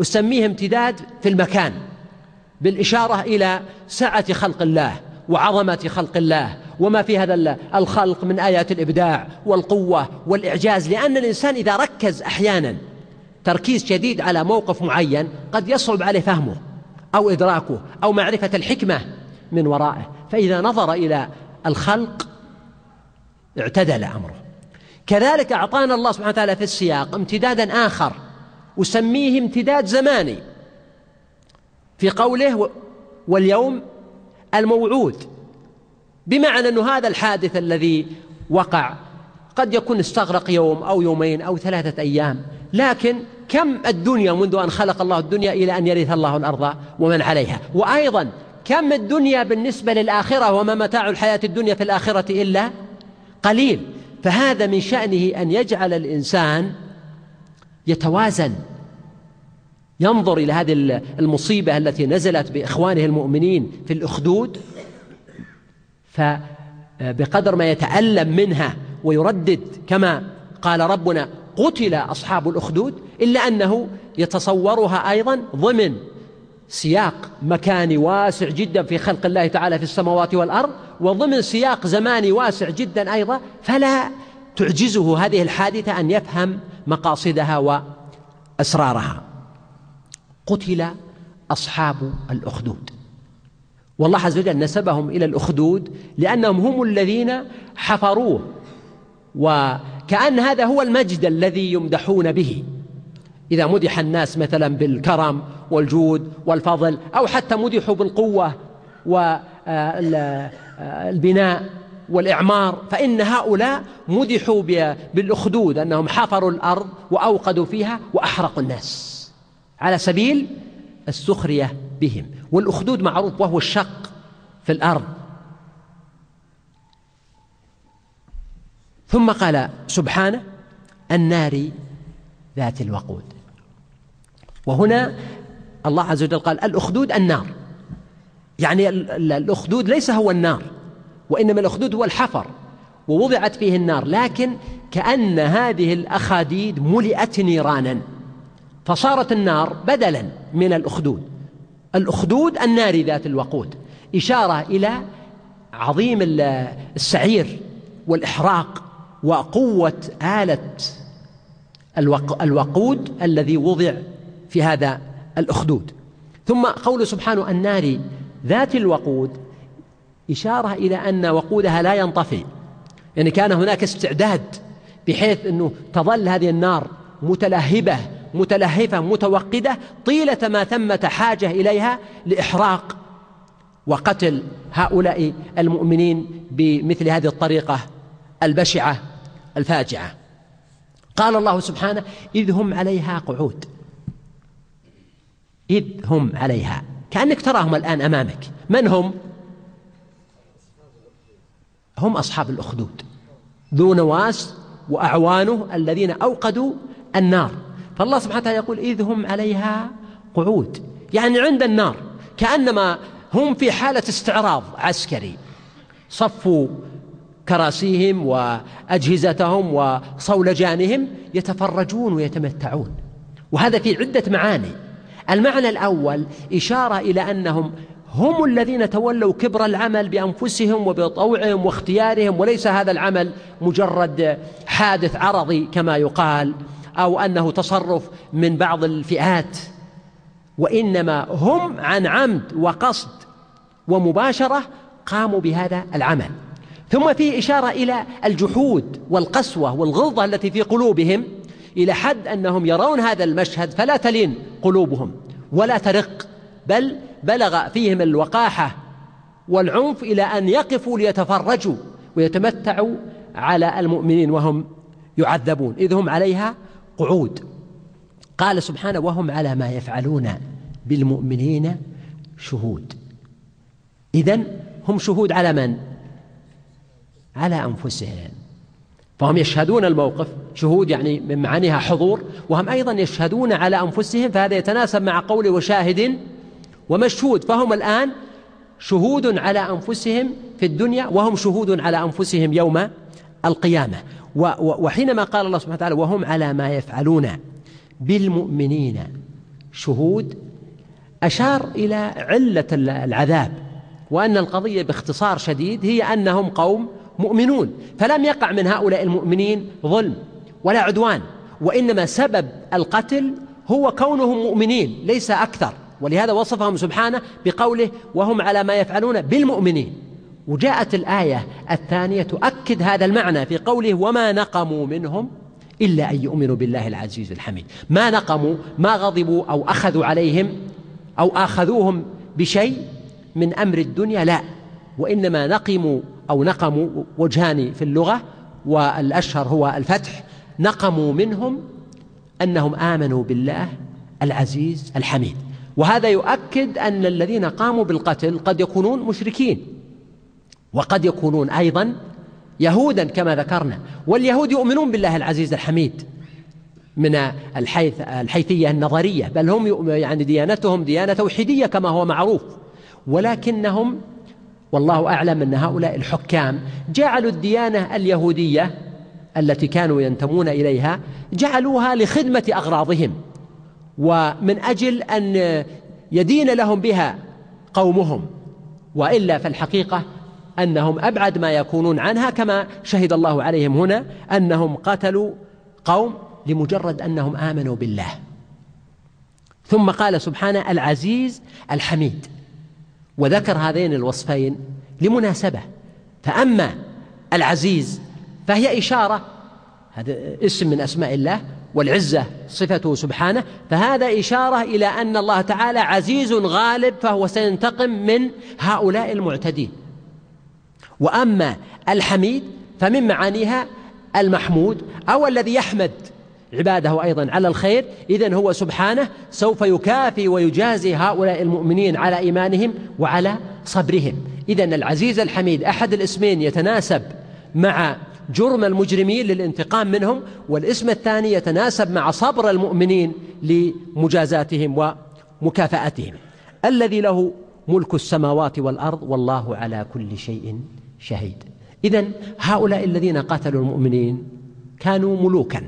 أسميه امتداد في المكان بالإشارة إلى سعة خلق الله وعظمة خلق الله وما في هذا الخلق من آيات الإبداع والقوة والإعجاز لأن الإنسان إذا ركز أحيانا تركيز شديد على موقف معين قد يصعب عليه فهمه أو إدراكه أو معرفة الحكمة من ورائه. فإذا نظر إلى الخلق اعتدل أمره. كذلك أعطانا الله سبحانه وتعالى في السياق امتدادا آخر أسميه امتداد زماني. في قوله واليوم الموعود. بمعنى أن هذا الحادث الذي وقع قد يكون استغرق يوم أو يومين أو ثلاثة أيام لكن كم الدنيا منذ أن خلق الله الدنيا إلى أن يرث الله الأرض ومن عليها؟ وأيضا كم الدنيا بالنسبة للآخرة وما متاع الحياة الدنيا في الآخرة إلا قليل. فهذا من شأنه أن يجعل الإنسان يتوازن ينظر إلى هذه المصيبة التي نزلت بإخوانه المؤمنين في الأخدود فبقدر ما يتألم منها ويردد كما قال ربنا قتل أصحاب الأخدود إلا أنه يتصورها أيضا ضمن سياق مكاني واسع جدا في خلق الله تعالى في السماوات والأرض وضمن سياق زماني واسع جدا أيضا فلا تعجزه هذه الحادثة أن يفهم مقاصدها وأسرارها. قتل أصحاب الأخدود. والله عز وجل نسبهم إلى الأخدود لأنهم هم الذين حفروه وكأن هذا هو المجد الذي يمدحون به. إذا مدح الناس مثلا بالكرم والجود والفضل أو حتى مدحوا بالقوة والبناء والإعمار فإن هؤلاء مدحوا بالأخدود أنهم حفروا الأرض وأوقدوا فيها وأحرقوا الناس. على سبيل السخرية بهم. والأخدود معروف وهو الشق في الأرض. ثم قال سبحانه النار ذات الوقود. وهنا الله عز وجل قال الأخدود النار. يعني الأخدود ليس هو النار وإنما الأخدود هو الحفر ووضعت فيه النار لكن كأن هذه الأخاديد ملئت نيرانا فصارت النار بدلا من الأخدود. الأخدود النار ذات الوقود إشارة إلى عظيم السعير والإحراق وقوة آلة الوقود الذي وضع في هذا الأخدود. ثم قول سبحانه النار ذات الوقود إشارة إلى أن وقودها لا ينطفئ يعني كان هناك استعداد بحيث أنه تظل هذه النار متلهبة متلهفة متوقدة طيلة ما ثمة حاجة إليها لإحراق وقتل هؤلاء المؤمنين بمثل هذه الطريقة البشعة الفاجعة. قال الله سبحانه إذ هم عليها قعود. إذ هم عليها. كأنك تراهم الآن أمامك. من هم؟ هم أصحاب الأخدود. ذو نواس وأعوانه الذين أوقدوا النار. فالله سبحانه وتعالى يقول إذ هم عليها قعود. يعني عند النار. كأنما هم في حالة استعراض عسكري. صفوا كراسيهم وأجهزتهم وصولجانهم يتفرجون ويتمتعون. وهذا في عدة معاني. المعنى الأول إشارة إلى أنهم هم الذين تولوا كبر العمل بأنفسهم وبطوعهم واختيارهم وليس هذا العمل مجرد حادث عرضي كما يقال أو أنه تصرف من بعض الفئات وإنما هم عن عمد وقصد ومباشرة قاموا بهذا العمل. ثم في إشارة إلى الجحود والقسوة والغلظة التي في قلوبهم إلى حد أنهم يرون هذا المشهد فلا تلين قلوبهم ولا ترق بل بلغ فيهم الوقاحة والعنف إلى أن يقفوا ليتفرجوا ويتمتعوا على المؤمنين وهم يعذبون إذ هم عليها قعود. قال سبحانه وهم على ما يفعلون بالمؤمنين شهود. إذن هم شهود على من؟ على أنفسهم. فهم يشهدون الموقف شهود يعني من معانيها حضور وهم أيضا يشهدون على أنفسهم فهذا يتناسب مع قول وشاهد ومشهود. فهم الآن شهود على أنفسهم في الدنيا وهم شهود على أنفسهم يوم القيامة. وحينما قال الله سبحانه وتعالى وهم على ما يفعلون بالمؤمنين. شهود أشار إلى علة العذاب وأن القضية باختصار شديد هي أنهم قوم مؤمنون. فلم يقع من هؤلاء المؤمنين ظلم ولا عدوان وإنما سبب القتل هو كونهم مؤمنين ليس أكثر. ولهذا وصفهم سبحانه بقوله وهم على ما يفعلون بالمؤمنين. وجاءت الآية الثانية تؤكد هذا المعنى في قوله وما نقموا منهم إلا أن يؤمنوا بالله العزيز الحميد. ما نقموا ما غضبوا أو أخذوا عليهم أو آخذوهم بشيء من أمر الدنيا لا. وإنما نقموا أو نقموا وجهان في اللغة والأشهر هو الفتح. نقموا منهم أنهم آمنوا بالله العزيز الحميد. وهذا يؤكد أن الذين قاموا بالقتل قد يكونون مشركين وقد يكونون أيضا يهودا كما ذكرنا. واليهود يؤمنون بالله العزيز الحميد من الحيث الحيثية النظرية بل هم يعني ديانتهم ديانة توحيدية كما هو معروف. ولكنهم والله أعلم أن هؤلاء الحكام جعلوا الديانة اليهودية التي كانوا ينتمون إليها جعلوها لخدمة أغراضهم ومن أجل أن يدين لهم بها قومهم وإلا فالحقيقة أنهم أبعد ما يكونون عنها كما شهد الله عليهم هنا أنهم قتلوا قوم لمجرد أنهم آمنوا بالله. ثم قال سبحانه العزيز الحميد. وذكر هذين الوصفين لمناسبة. فأما العزيز فهي إشارة هذا اسم من أسماء الله والعزة صفته سبحانه فهذا إشارة إلى أن الله تعالى عزيز غالب فهو سينتقم من هؤلاء المعتدين. وأما الحميد فمن معانيها المحمود أو الذي يحمد عباده أيضا على الخير. إذن هو سبحانه سوف يكافي ويجازي هؤلاء المؤمنين على إيمانهم وعلى صبرهم. إذن العزيز الحميد أحد الاسمين يتناسب مع جرم المجرمين للانتقام منهم والاسم الثاني يتناسب مع صبر المؤمنين لمجازاتهم ومكافأتهم. الذي له ملك السماوات والأرض والله على كل شيء شهيد. اذا هؤلاء الذين قاتلوا المؤمنين كانوا ملوكا.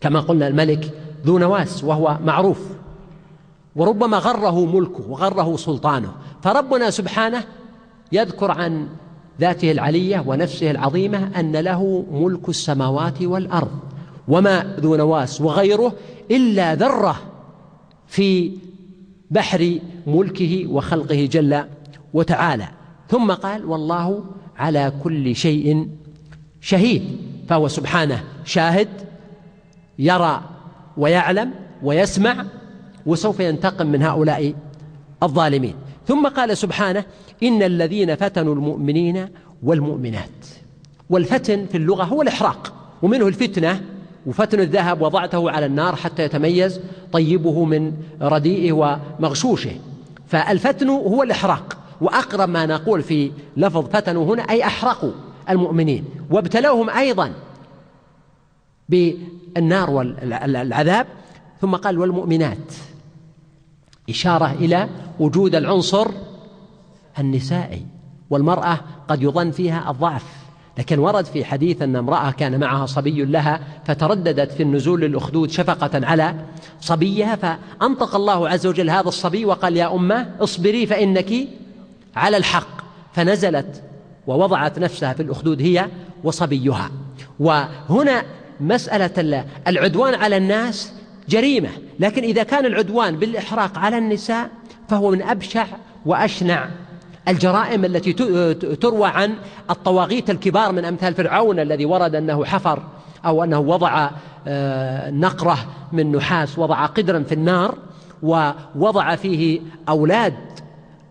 كما قلنا الملك ذو نواس وهو معروف. وربما غره ملكه وغره سلطانه. فربنا سبحانه يذكر عن ذاته العلية ونفسه العظيمة أن له ملك السماوات والأرض. وما ذو نواس وغيره إلا ذرة في بحر ملكه وخلقه جل وتعالى. ثم قال والله على كل شيء شهيد. فهو سبحانه شاهد يرى ويعلم ويسمع وسوف ينتقم من هؤلاء الظالمين. ثم قال سبحانه إن الذين فتنوا المؤمنين والمؤمنات. والفتن في اللغة هو الإحراق ومنه الفتنة وفتن الذهب وضعته على النار حتى يتميز طيبه من رديئه ومغشوشه. فالفتن هو الإحراق وأقرب ما نقول في لفظ فتنوا هنا أي أحرقوا المؤمنين وابتلوهم أيضا بالنار والعذاب ثم قال والمؤمنات. إشارة إلى وجود العنصر النسائي والمرأة قد يظن فيها الضعف. لكن ورد في حديث أن امرأة كان معها صبي لها فترددت في النزول للأخدود شفقة على صبيها فأنطق الله عز وجل هذا الصبي وقال يا أمة اصبري فإنك على الحق. فنزلت ووضعت نفسها في الأخدود هي وصبيها. وهنا مسألة العدوان على الناس جريمة. لكن إذا كان العدوان بالإحراق على النساء فهو من أبشع وأشنع. الجرائم التي تروى عن الطواغيت الكبار من أمثال فرعون الذي ورد أنه حفر أو أنه وضع آه، نقرة من نحاس وضع قدرا في النار ووضع فيه أولاد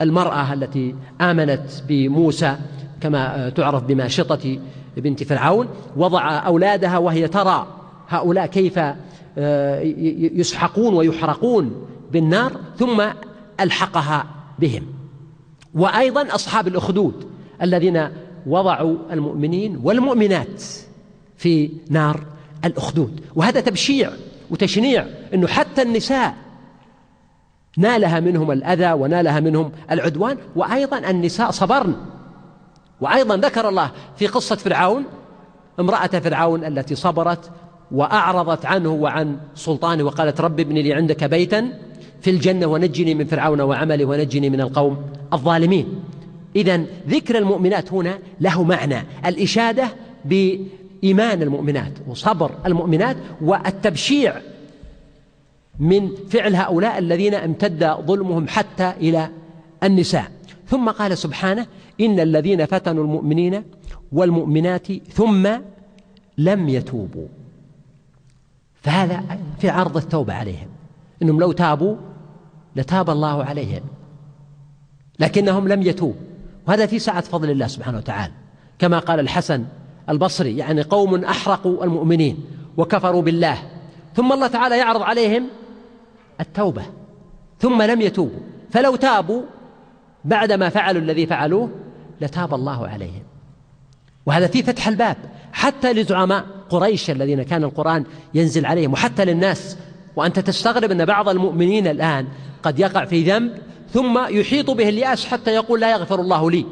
المرأة التي آمنت بموسى كما آه، تعرف بماشطة بنت فرعون وضع أولادها وهي ترى هؤلاء كيف آه، يسحقون ويحرقون بالنار ثم ألحقها بهم. وأيضا أصحاب الأخدود الذين وضعوا المؤمنين والمؤمنات في نار الأخدود. وهذا تبشيع وتشنيع أنه حتى النساء نالها منهم الأذى ونالها منهم العدوان وأيضا النساء صبرن وأيضا ذكر الله في قصة فرعون امرأة فرعون التي صبرت وأعرضت عنه وعن سلطانه وقالت رب ابن لي عندك بيتا في الجنة ونجني من فرعون وعمله ونجني من القوم الظالمين. إذا ذكر المؤمنات هنا له معنى الإشادة بإيمان المؤمنات وصبر المؤمنات والتبشيع من فعل هؤلاء الذين امتد ظلمهم حتى إلى النساء. ثم قال سبحانه إن الذين فتنوا المؤمنين والمؤمنات ثم لم يتوبوا. فهذا في عرض التوبة عليهم. إنهم لو تابوا لتاب الله عليهم لكنهم لم يتوب. وهذا في سعة فضل الله سبحانه وتعالى. كما قال الحسن البصري يعني قوم أحرقوا المؤمنين وكفروا بالله. ثم الله تعالى يعرض عليهم التوبة ثم لم يتوبوا. فلو تابوا بعدما فعلوا الذي فعلوه لتاب الله عليهم. وهذا في فتح الباب. حتى لزعماء قريش الذين كان القرآن ينزل عليهم وحتى للناس. وأنت تستغرب أن بعض المؤمنين الآن قد يقع في ذنب ثم يحيط به اليأس حتى يقول لا يغفر الله لي.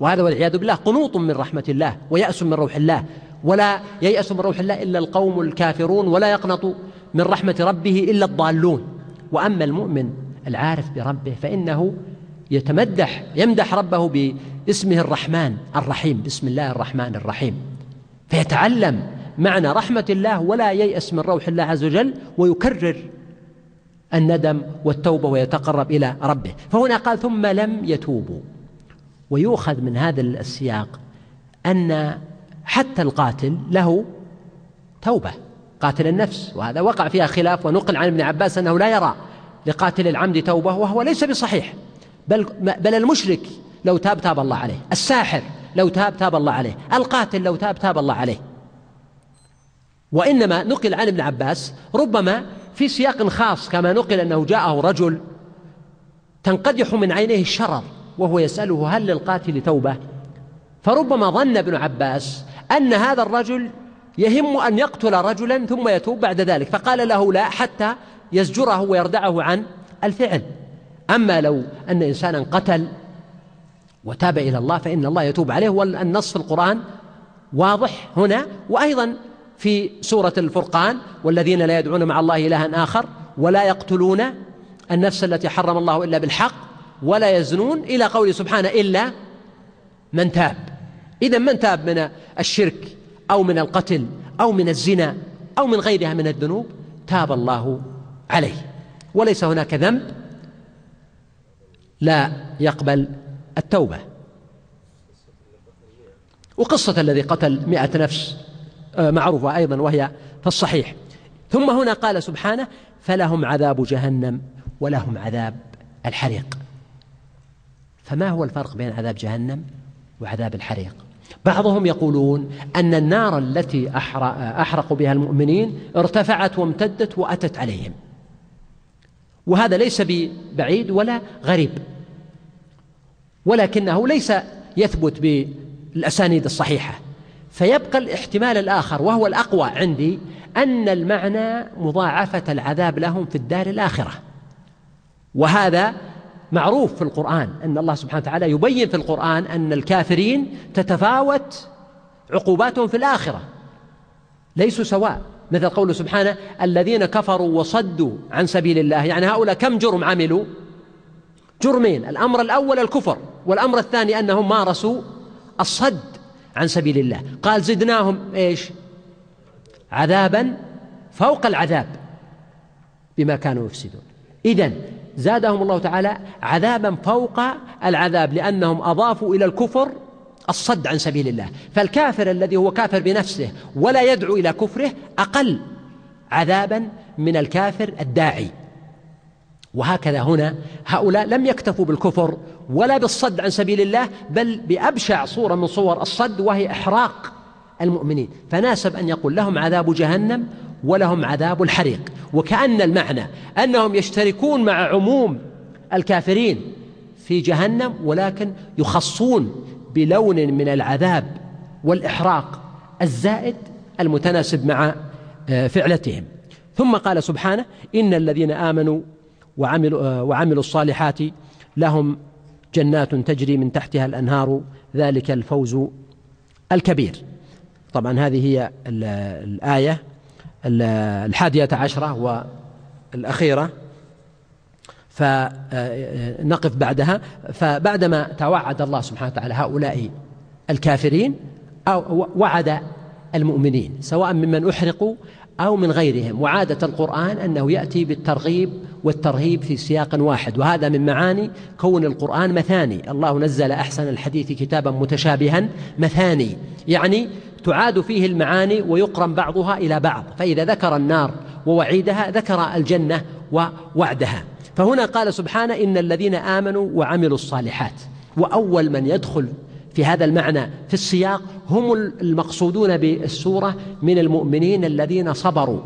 وهذا والعياذ بالله قنوط من رحمة الله ويأس من روح الله. ولا ييأس من روح الله إلا القوم الكافرون ولا يقنط من رحمة ربه إلا الضالون. وأما المؤمن العارف بربه فإنه يتمدح يمدح ربه باسمه الرحمن الرحيم بسم الله الرحمن الرحيم. فيتعلم معنى رحمة الله ولا ييأس من روح الله عز وجل ويكرر الندم والتوبة ويتقرب إلى ربه. فهنا قال ثم لم يتوبوا. ويؤخذ من هذا السياق أن حتى القاتل له توبة قاتل النفس. وهذا وقع فيها خلاف ونقل عن ابن عباس أنه لا يرى لقاتل العمد توبة وهو ليس بصحيح. بل, بل المشرك لو تاب تاب الله عليه الساحر لو تاب تاب الله عليه القاتل لو تاب تاب الله عليه. وإنما نقل عن ابن عباس ربما في سياق خاص كما نقل أنه جاءه رجل تنقدح من عينيه الشرر وهو يسأله هل للقاتل توبة؟ فربما ظن ابن عباس أن هذا الرجل يهم أن يقتل رجلا ثم يتوب بعد ذلك فقال له لا حتى يزجره ويردعه عن الفعل. أما لو أن إنسانا قتل وتاب إلى الله فإن الله يتوب عليه والنص في القرآن واضح هنا وأيضا في سورة الفرقان والذين لا يدعون مع الله إلها آخر ولا يقتلون النفس التي حرم الله إلا بالحق ولا يزنون إلى قوله سبحانه إلا من تاب. إذا من تاب من الشرك أو من القتل أو من الزنا أو من غيرها من الذنوب؟ تاب الله عليه. وليس هناك ذنب لا يقبل التوبة. وقصة الذي قتل مئة نفس آه، معروفة أيضا وهي في الصحيح. ثم هنا قال سبحانه فلهم عذاب جهنم ولهم عذاب الحريق. فما هو الفرق بين عذاب جهنم وعذاب الحريق؟ بعضهم يقولون أن النار التي أحرقوا بها المؤمنين ارتفعت وامتدت وأتت عليهم. وهذا ليس ببعيد ولا غريب. ولكنه ليس يثبت بالأسانيد الصحيحة. فيبقى الاحتمال الآخر وهو الأقوى عندي أن المعنى مضاعفة العذاب لهم في الدار الآخرة. وهذا معروف في القرآن أن الله سبحانه وتعالى يبين في القرآن أن الكافرين تتفاوت عقوباتهم في الآخرة ليسوا سواء. مثل قوله سبحانه الذين كفروا وصدوا عن سبيل الله. يعني هؤلاء كم جرم عملوا؟ جرمين. الأمر الأول الكفر والأمر الثاني أنهم مارسوا الصد عن سبيل الله. قال زدناهم إيش؟ عذابا فوق العذاب بما كانوا يفسدون. إذن زادهم الله تعالى عذابا فوق العذاب لأنهم أضافوا إلى الكفر الصد عن سبيل الله. فالكافر الذي هو كافر بنفسه ولا يدعو إلى كفره أقل عذابا من الكافر الداعي. وهكذا هنا هؤلاء لم يكتفوا بالكفر ولا بالصد عن سبيل الله بل بأبشع صورة من صور الصد وهي إحراق المؤمنين. فناسب أن يقول لهم عذاب جهنم ولهم عذاب الحريق. وكأن المعنى أنهم يشتركون مع عموم الكافرين في جهنم ولكن يخصون بلون من العذاب والإحراق الزائد المتناسب مع آه، فعلتهم. ثم قال سبحانه إن الذين آمنوا وعملوا, آه، وعملوا الصالحات لهم جنات تجري من تحتها الأنهار ذلك الفوز الكبير. طبعا هذه هي الآية الحادية عشرة والأخيرة. فنقف بعدها. فبعدما توعد الله سبحانه وتعالى هؤلاء الكافرين أو وعد المؤمنين سواء ممن أحرقوا أو من غيرهم وعادة القرآن أنه يأتي بالترغيب والترهيب في سياق واحد وهذا من معاني كون القرآن مثاني. الله نزل أحسن الحديث كتابا متشابها مثاني يعني تعاد فيه المعاني ويقرن بعضها إلى بعض فإذا ذكر النار ووعيدها ذكر الجنة ووعدها. فهنا قال سبحانه إن الذين آمنوا وعملوا الصالحات وأول من يدخل في هذا المعنى في السياق هم المقصودون بالسورة من المؤمنين الذين صبروا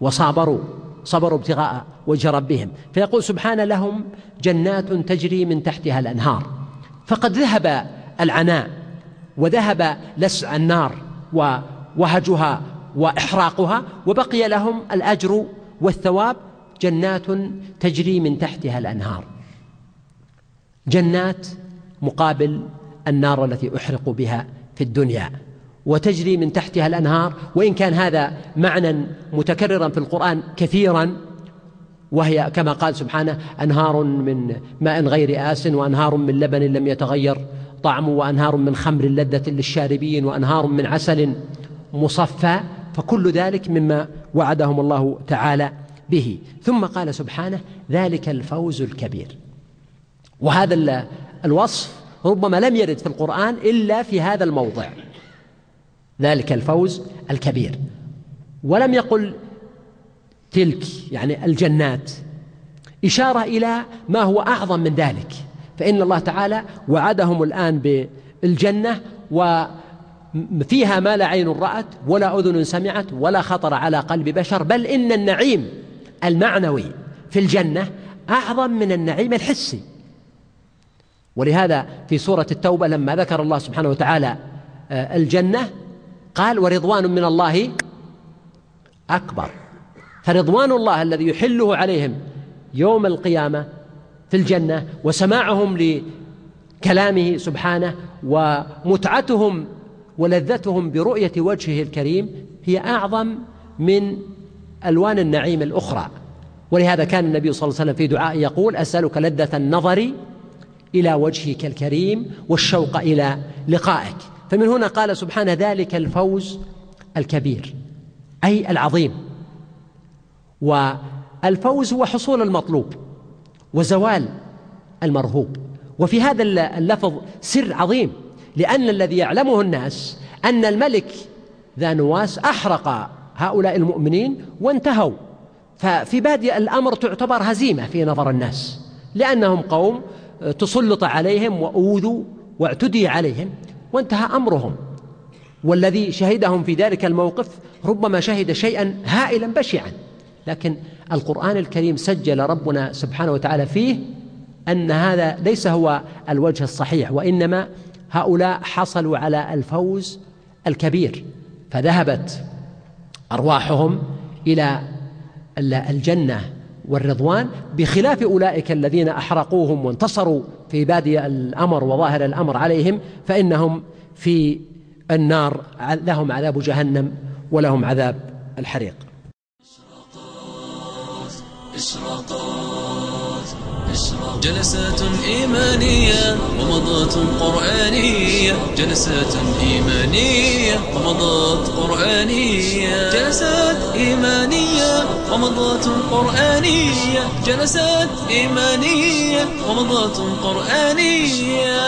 وصابروا صبروا ابتغاء وجه ربهم. فيقول سبحانه لهم جنات تجري من تحتها الأنهار. فقد ذهب العناء وذهب لسع النار ووهجها وإحراقها وبقي لهم الأجر والثواب جنات تجري من تحتها الأنهار. جنات مقابل النار التي أحرقوا بها في الدنيا وتجري من تحتها الأنهار. وإن كان هذا معنى متكررا في القرآن كثيرا وهي كما قال سبحانه أنهار من ماء غير آس وأنهار من لبن لم يتغير طعمه وأنهار من خمر لذة للشاربين وأنهار من عسل مصفى. فكل ذلك مما وعدهم الله تعالى. به. ثم قال سبحانه ذلك الفوز الكبير. وهذا الوصف ربما لم يرد في القرآن إلا في هذا الموضع. ذلك الفوز الكبير. ولم يقل تلك يعني الجنات إشارة إلى ما هو أعظم من ذلك. فإن الله تعالى وعدهم الآن بالجنة فيها ما لا عين رأت ولا أذن سمعت ولا خطر على قلب بشر بل إن النعيم المعنوي في الجنة أعظم من النعيم الحسي. ولهذا في سورة التوبة لما ذكر الله سبحانه وتعالى آه، الجنة قال ورضوان من الله أكبر. فرضوان الله الذي يحله عليهم يوم القيامة في الجنة وسماعهم لكلامه سبحانه ومتعتهم ولذتهم برؤية وجهه الكريم هي أعظم من ألوان النعيم الأخرى. ولهذا كان النبي صلى الله عليه وسلم في دعاء يقول أسألك لذة النظر إلى وجهك الكريم والشوق إلى لقائك. فمن هنا قال سبحانه ذلك الفوز الكبير أي العظيم. والفوز هو حصول المطلوب وزوال المرهوب. وفي هذا اللفظ سر عظيم لأن الذي يعلمه الناس أن الملك ذا نواس أحرق هؤلاء المؤمنين وانتهوا. ففي بادئ الأمر تعتبر هزيمة في نظر الناس لأنهم قوم تسلط عليهم وأوذوا واعتدي عليهم وانتهى أمرهم. والذي شهدهم في ذلك الموقف ربما شهد شيئا هائلا بشعا. لكن القرآن الكريم سجل ربنا سبحانه وتعالى فيه أن هذا ليس هو الوجه الصحيح وإنما هؤلاء حصلوا على الفوز الكبير فذهبت أرواحهم إلى الجنة والرضوان بخلاف أولئك الذين أحرقوهم وانتصروا في بادي الأمر وظاهر الأمر عليهم فإنهم في النار لهم عذاب جهنم ولهم عذاب الحريق. جلسات إيمانية ومضات قرآنية. جلسات إيمانية ومضات قرآنية. جلسات إيمانية ومضات قرآنية. جلسات إيمانية ومضات قرآنية.